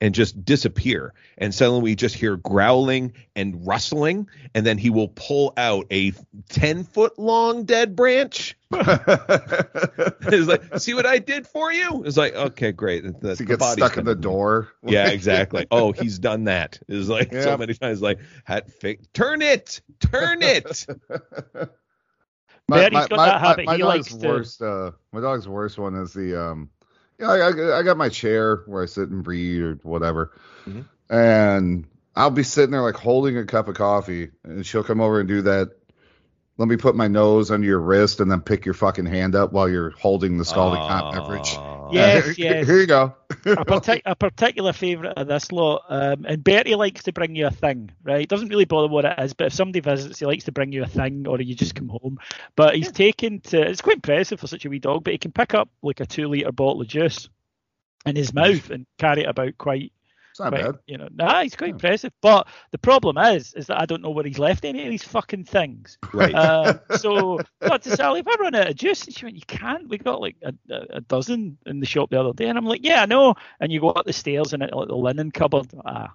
and just disappear, and suddenly we just hear growling and rustling, and then he will pull out a ten foot long dead branch. it's like, see what I did for you? It's like, okay, great. The, he the gets body's stuck in the door. Yeah, exactly. Oh, he's done that. It's like so many times, like, hat fake, turn it, turn it. Bertie's got that habit, My, dog's to- worst. Uh, my dog's worst one is the um. Yeah, I, I, I got my chair where I sit and read or whatever, Mhm. and I'll be sitting there like holding a cup of coffee, and she'll come over and do that. Let me put my nose under your wrist and then pick your fucking hand up while you're holding the scalding hot beverage. Aw. Yes, Here- yes. Here you go. A, partic- a particular favourite of this lot, um, and Bertie likes to bring you a thing, right? Doesn't really bother what it is, but if somebody visits, he likes to bring you a thing, or you just come home. But he's taken to. It's quite impressive for such a wee dog, but he can pick up like a two litre bottle of juice in his mouth and carry it about quite, It's not quite bad. you know. Nah, he's quite Yeah. impressive. But the problem is, is that I don't know where he's left any of these fucking things. Right. Um, so got to Sally, if I run out of juice, and she went, "You can't. We got like a, a, a dozen in the shop the other day." And I'm like, "Yeah, I know." And you go up the stairs and it like the linen cupboard. Ah,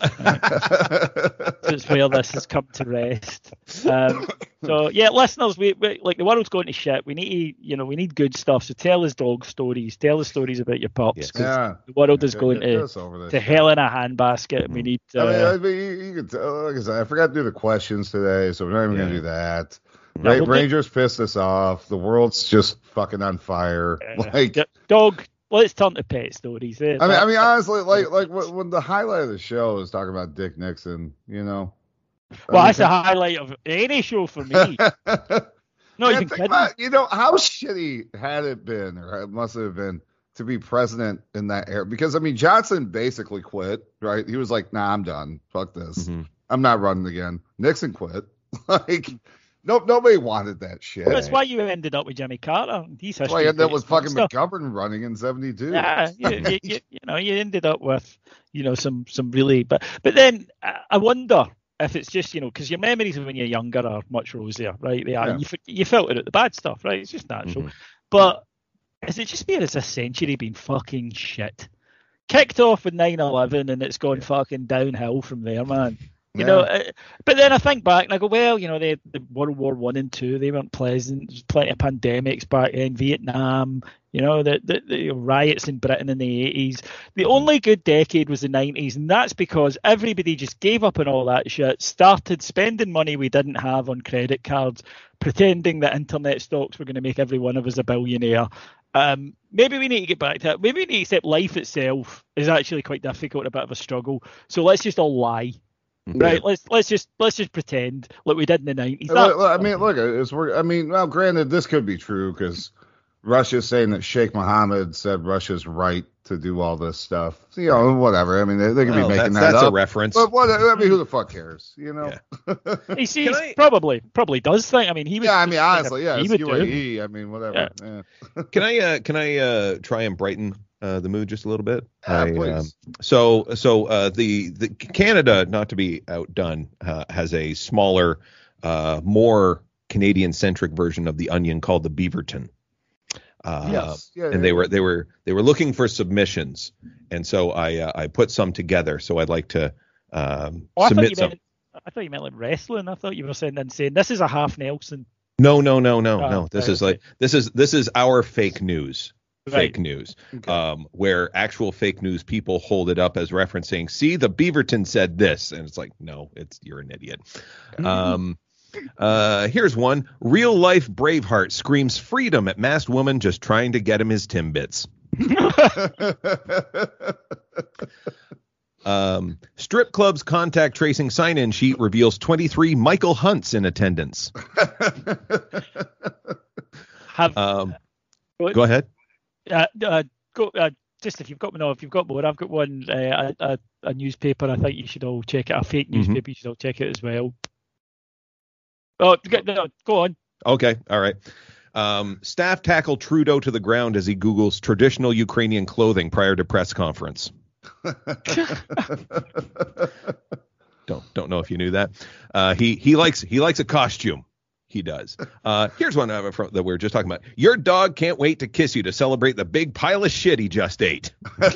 it's where this has come to rest. Um, so yeah, listeners, we, we like the world's going to shit. We need to, you know, we need good stuff. So tell us dog stories. Tell us stories about your pups. Yes. 'cause yeah. The world is going get to us over this to shit. hell in a handbasket, and we need. Uh, I mean, I mean, you, you could tell, like I said, I forgot to do the questions today, so we're not even Yeah. gonna do that. No, Ra- Rangers pissed us off. The world's just fucking on fire. uh, Like, d- dog. Let's turn to pet stories. eh? I mean, I mean, honestly, like, like when when the highlight of the show is talking about Dick Nixon, you know. well, I that's the highlight of any show for me. no, Yeah, even think about, you know, how shitty had it been, or it must have been, to be president in that era because I mean Johnson basically quit, right? He was like, "Nah, I'm done. Fuck this. Mhm. I'm not running again." Nixon quit. like, nope, nobody wanted that shit. That's why you ended up with Jimmy Carter. He's That's why I ended up with fucking McGovern running in '72. Yeah, you, you, you, you know, you ended up with, you know, some some really, but but then I I wonder if it's just, you know, because your memories of when you're younger are much rosier, right? They are. Yeah. You you filter out the bad stuff, right? It's just natural. Mhm. But is it just been as a century been fucking shit? Kicked off with 9/11 and it's gone fucking downhill from there, man. You know, uh, but then I think back and I go, well, you know, they the World War One and two, they weren't pleasant. There's plenty of pandemics back in Vietnam. You know, the, the, the riots in Britain in the eighties. The only good decade was the nineties, and that's because everybody just gave up on all that shit, started spending money we didn't have on credit cards, pretending that internet stocks were going to make every one of us a billionaire. Um, maybe we need to get back to that. Maybe we need to accept life itself is actually quite difficult, a bit of a struggle. So let's just all lie right? Let's let's just let's just pretend like we did in the nineties. Look, look, I mean, look, it's we're. I mean, well, granted, this could be true because Russia's saying that Sheikh Mohammed said Russia's right to do all this stuff. You know, whatever. I mean, they, they could Well, be making that's, that that's up. a reference. But what? I mean, who the fuck cares? You know? Yeah. he sees I- probably probably does think. I mean, he would. Yeah, I mean, honestly, yeah, he it's would do. UAE. I mean, whatever. Yeah. Can I uh, can I uh, try and brighten uh, the mood just a little bit? Yeah, I, um, so so uh, the the Canada, not to be outdone, uh, has a smaller, uh, more Canadian centric version of the Onion called the Beaverton. Uh, Yes. Yeah, and yeah, they yeah. were they were they were looking for submissions, and so I uh, I put some together. So I'd like to um, Oh, I thought submit you some. meant. I thought you meant like wrestling. I thought you were saying and saying this is a half Nelson. No, no, no, no, Oh, no. This right, is like this is this is our fake news. Right. Fake news, um, where actual fake news people hold it up as referencing. See, the Beaverton said this, and it's like, no, it's you're an idiot. Um, uh, here's one: real life Braveheart screams freedom at masked woman just trying to get him his timbits. Um, strip club's contact tracing sign-in sheet reveals 23 Michael Hunts in attendance. Have Um, Go- go ahead. Uh, uh, go uh, just if you've got no, if you've got more, I've got one uh, a, a, a newspaper. I think you should all check it. A fake Mhm. newspaper. You should all check it as well. Oh, go, no, go on. Okay, all right. Um, staff tackle Trudeau to the ground as he Googles traditional Ukrainian clothing prior to press conference. Don't don't know if you knew that. Uh, he he likes he likes a costume. He does. Uh, here's one uh, from, that we are just talking about. Your dog can't wait to kiss you to celebrate the big pile of shit he just ate.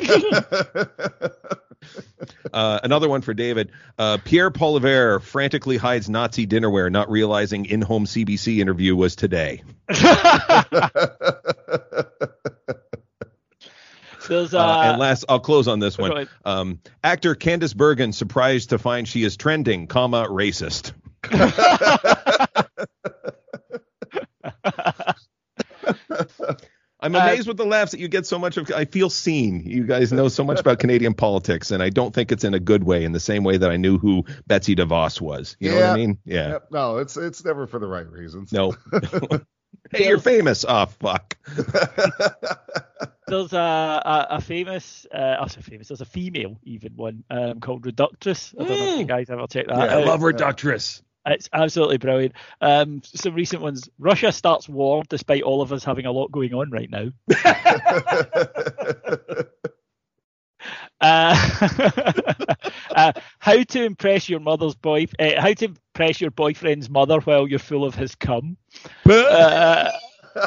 Uh, another one for David. Uh, Pierre Poilievre frantically hides Nazi dinnerware, not realizing in-home CBC interview was today. There's uh, Uh, and last, I'll close on this one. Um, actor Candice Bergen surprised to find she is trending, comma racist. I'm Uh, amazed with the laughs that you get so much of. I feel seen. You guys know so much about Canadian politics, and I don't think it's in a good way. In the same way that I knew who Betsy DeVos was. You know what I mean? Yeah. Yep, no, it's it's never for the right reasons. No. hey, you're famous. Oh fuck. There's a, a, a famous, uh, also famous. There's a female even one um, called Reductress. I don't know if you guys ever check that. I out. love Reductress. It's absolutely brilliant. Um, some recent ones. Russia starts war despite all of us having a lot going on right now. Uh, uh, how to impress your mother's boy? Uh, how to impress your boyfriend's mother while you're full of his cum? Uh,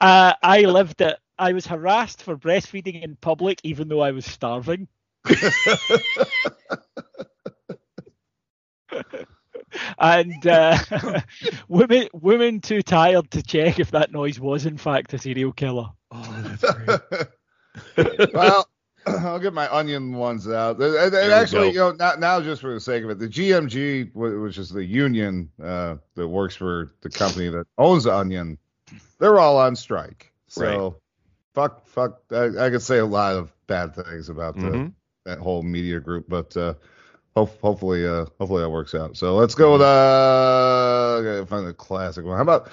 uh, I lived it. I was harassed for breastfeeding in public, even though I was starving. and uh, women, women too tired to check if that noise was in fact a serial killer. Oh, that's great. well, I'll get my onion ones out. And, and actually, go. you know, now, now just for the sake of it, the GMG, which is the union uh, that works for the company that owns Onion, they're all on strike. So, fuck, fuck. I, I could say a lot of bad things about the, Mhm. That whole media group, but uh, hope, hopefully, uh, hopefully that works out. So let's go with uh, find a classic one. How about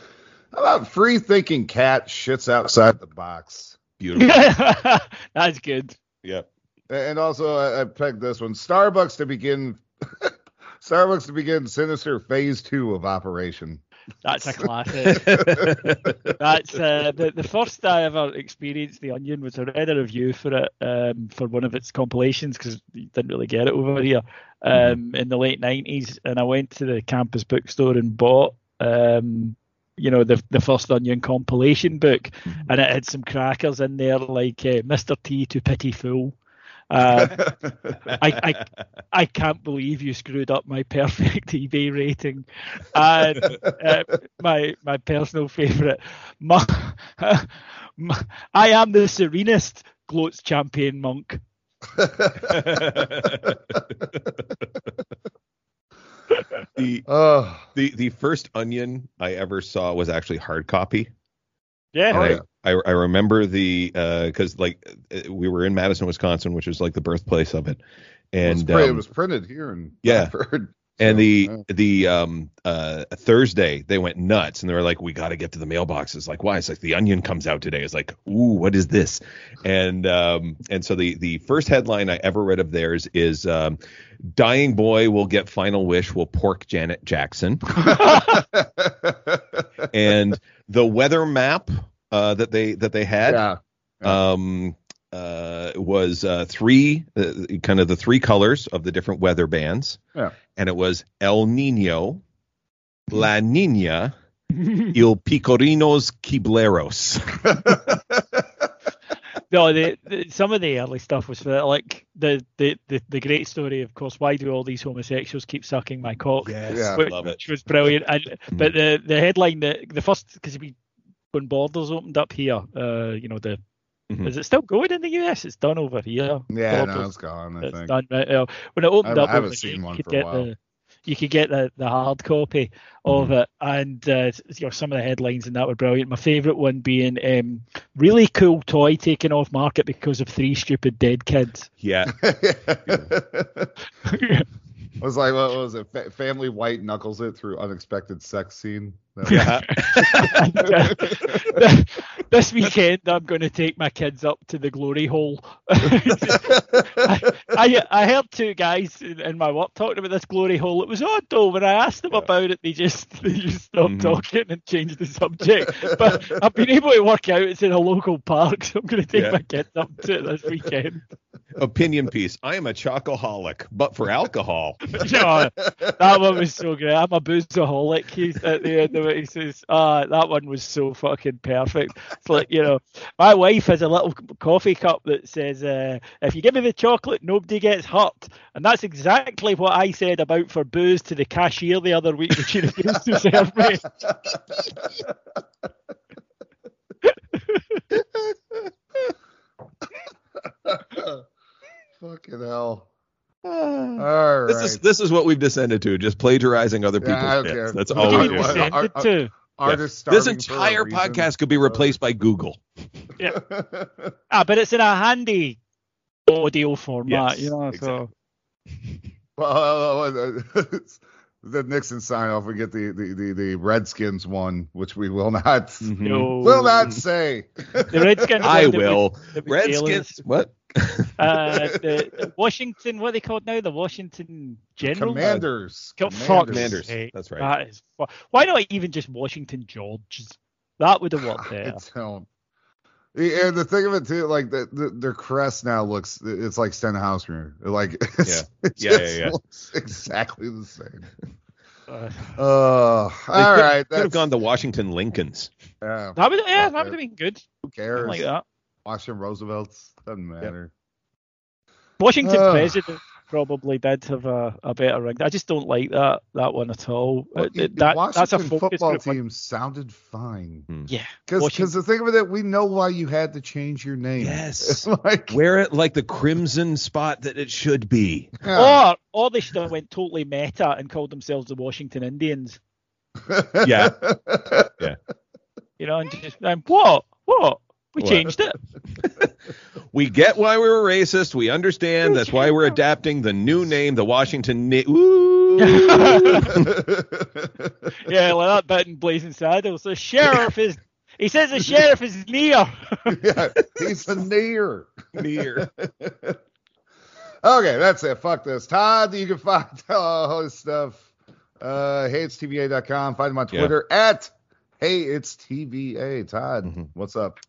How about free thinking cat shits outside the box? Beautiful. That's good. yep. And also, I, I pegged this one: Starbucks to begin. Starbucks to begin Sinister Phase Two of Operation. That's a classic. That's uh, the the first I ever experienced the Onion was I read a review for it um, for one of its compilations because you didn't really get it over here um, in the late nineties, and I went to the campus bookstore and bought. Um, you know the the first Onion compilation book, and it had some crackers in there like uh, Mr. T to Pity Fool. Uh, I, I I can't believe you screwed up my perfect eBay rating. And uh, my my personal favourite, my, my, I am the serenest gloats champion monk. the Oh, the the first onion I ever saw was actually hard copy. Yeah, Oh, And yeah. I, I I remember the because like uh, we were in Madison, Wisconsin, which was like the birthplace of it, it, was and it um, was printed here in yeah. And the yeah. the um uh Thursday they went nuts and they were like we got to get to the mailboxes. Like why? It's like the onion comes out today. It's like ooh what is this? And um and so the the first headline I ever read of theirs is um dying boy will get final wish will pork Janet Jackson. And the weather map uh that they that they had yeah. um uh was uh three uh, kind of the three colors of the different weather bands Yeah. and it was el nino la nina il picorinos quibleros no, the, the, some of the early stuff was for, like the, the the the great story, of course. Why do all these homosexuals keep sucking my cock? yes Yeah. which, love it which was brilliant. And but the the headline, the the first because we when borders opened up here, uh, you know the. Mhm. Is it still going in the US? It's done over here. Yeah, no, it's gone. I it's think. done right now. When it opened I up, haven't seen here, one you could for a get while. the you could get the, the hard copy of Mhm. it, and uh, you know some of the headlines and that were brilliant. My favourite one being um, really cool toy taken off market because of three stupid dead kids. yeah I was like, what was it? Fa- family white knuckles it through unexpected sex scene. Yeah And, uh, this weekend, I'm going to take my kids up to the glory hole. I, I, I heard two guys in, in my work talking about this glory hole. It was odd though when I asked them Yeah. about it, they just they just stopped Mhm. talking and changed the subject. But I've been able to work out it's in a local park, so I'm going to take Yeah. my kids up to it this weekend. opinion piece i am a chocoholic but for alcohol No, that one was so great. I'm a boozeaholic. He's at the end of it. He says, "Ah, that one was so fucking perfect." It's like you know, my wife has a little coffee cup that says, uh, "If you give me the chocolate, nobody gets hurt," and that's exactly what I said about for booze to the cashier the other week when she refused to serve me. Fucking hell. All right. this is this is what we've descended to just plagiarising other people's I don't bits. that's all we you do mean, What what? are you Are- sending to? Artists this starving for entire reason. podcast could be replaced by google Yeah. Ah, but it's in a handy audio format, Yes, you know. exactly. So Well, uh, the Nixon sign off. We get the, the, the, the Redskins one, which we will not Mhm. no, will not say. the Redskins. i one will that was redskins what uh, the, the Washington, what are they called now? The Washington General. Commanders. Go fuck Commanders. sake. That's right. That is fu- Why not even just Washington Georges? That would have worked there. I don't. Yeah, And the thing of it too, like the, the their crest now looks, it's like Stenhouser. Like, it's, it Yeah, yeah, just yeah. looks exactly the same. Uh, Uh, all They right, could have gone to washington lincolns yeah, that would, yeah, that would have been good. who cares? Like that. Washington Roosevelt's doesn't matter. Washington Ugh. president probably did have a, a better ring. I just don't like that that one at all. Well, Uh, the- the that, Washington that's a focus football group one. team sounded fine. Yeah, Because Washington- the thing of it, we know why you had to change your name. Yes. like wear it like the crimson spot that it should be yeah. Or or they should have went totally meta and called themselves the Washington Indians. Yeah. Yeah. You know, and just um, what what we What? changed it. we get why we were racist we understand that's why we're adapting the new name the washington Na- Ooh. yeah, like that bit in Blazing Saddles. The sheriff is. He says the sheriff is near. yeah, he's a near. Near. Okay, that's it. Fuck this. Todd, you can find all his stuff. Uh, heyitstva.com. Find him on Yeah. Twitter at Hey It's TVA. Todd, Mhm. what's up?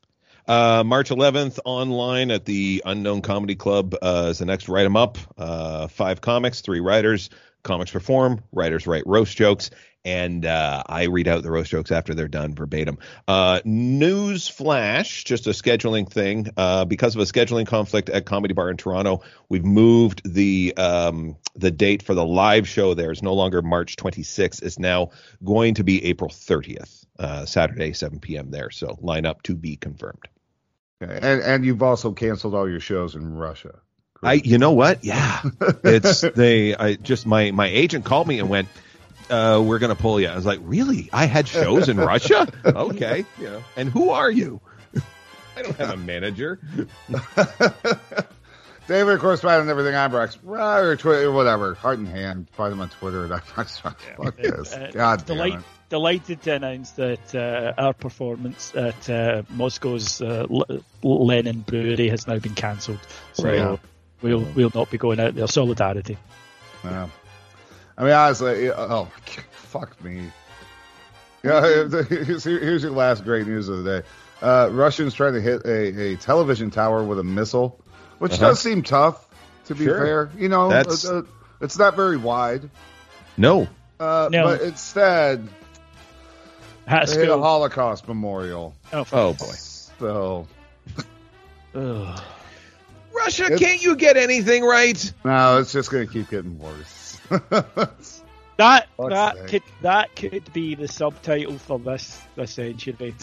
Uh, March 11th online at the Unknown Comedy Club uh, is the next write 'em up. Uh, five comics, three writers. Comics perform, writers write roast jokes, and uh, I read out the roast jokes after they're done verbatim. Uh, news flash, just a scheduling thing. Uh, because of a scheduling conflict at Comedy Bar in Toronto, we've moved the um, the date for the live show. There is no longer March 26th. It's now going to be April 30th, uh, Saturday, 7 p.m. There. So line up to be confirmed. Okay. And and you've also canceled all your shows in Russia. I, you know what? Yeah, it's they. I just my my agent called me and went, uh, "We're gonna pull you." I was like, "Really? I had shows in Russia? Okay, you know. And who are you? I don't have a manager. David, of course, find on everything I'm Rex. Or Twitter, whatever. Heart and hand. Find them on Twitter at Rex. Fuck this. Uh, God damn it. Delighted to announce that uh, our performance at uh, Moscow's uh, L- Lenin Brewery has now been cancelled. So Right. we'll we'll not be going out there. Solidarity. Yeah. I mean, honestly, oh, fuck me. Yeah, here's, here's your last great news of the day. Uh, Russians trying to hit a, a television tower with a missile, which Uh-huh. does seem tough, to be Sure. fair. You know, That's- uh, uh, it's not very wide. No, Uh, No. But instead, Hat they hit a. Holocaust memorial. Oh, oh boy, So, Ugh. Russia, It's- can't you get anything right? no, it's just going to keep getting worse. That Fuck's that sake. could that could be the subtitle for this this century.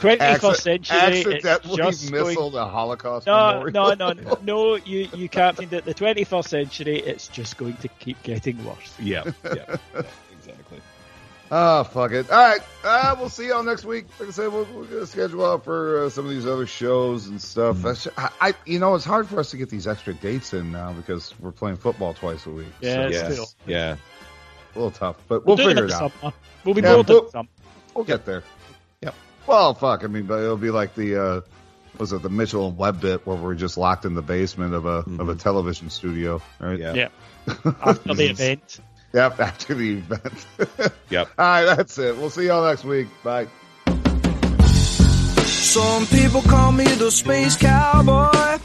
Twenty first century. It's accidentally just going missile the Holocaust No, memorial. no, no, no. You you captained it. The 21st century. It's just going to keep getting worse. Yeah, yeah, exactly. Oh, fuck it. All right. Uh, we'll see y'all next week. Like I said, we'll, we're going to schedule out for uh, some of these other shows and stuff. Mm-hmm. That's I, I, you know, it's hard for us to get these extra dates in now because we're playing football twice a week. Yeah, So it's Yeah, cool. yeah. a little tough, but we'll, do figure it out. summer. We'll be Yeah, bored we'll- in summer. We'll get there. Yep. Well, fuck. I mean, but it'll be like the, uh, was it the Mitchell and Webb bit where we're just locked in the basement of a of a television studio, right? Yeah. Yeah. After the event. Yep. After the event. Yep. All right. That's it. We'll see y'all next week. Bye. Some people call me the space cowboy.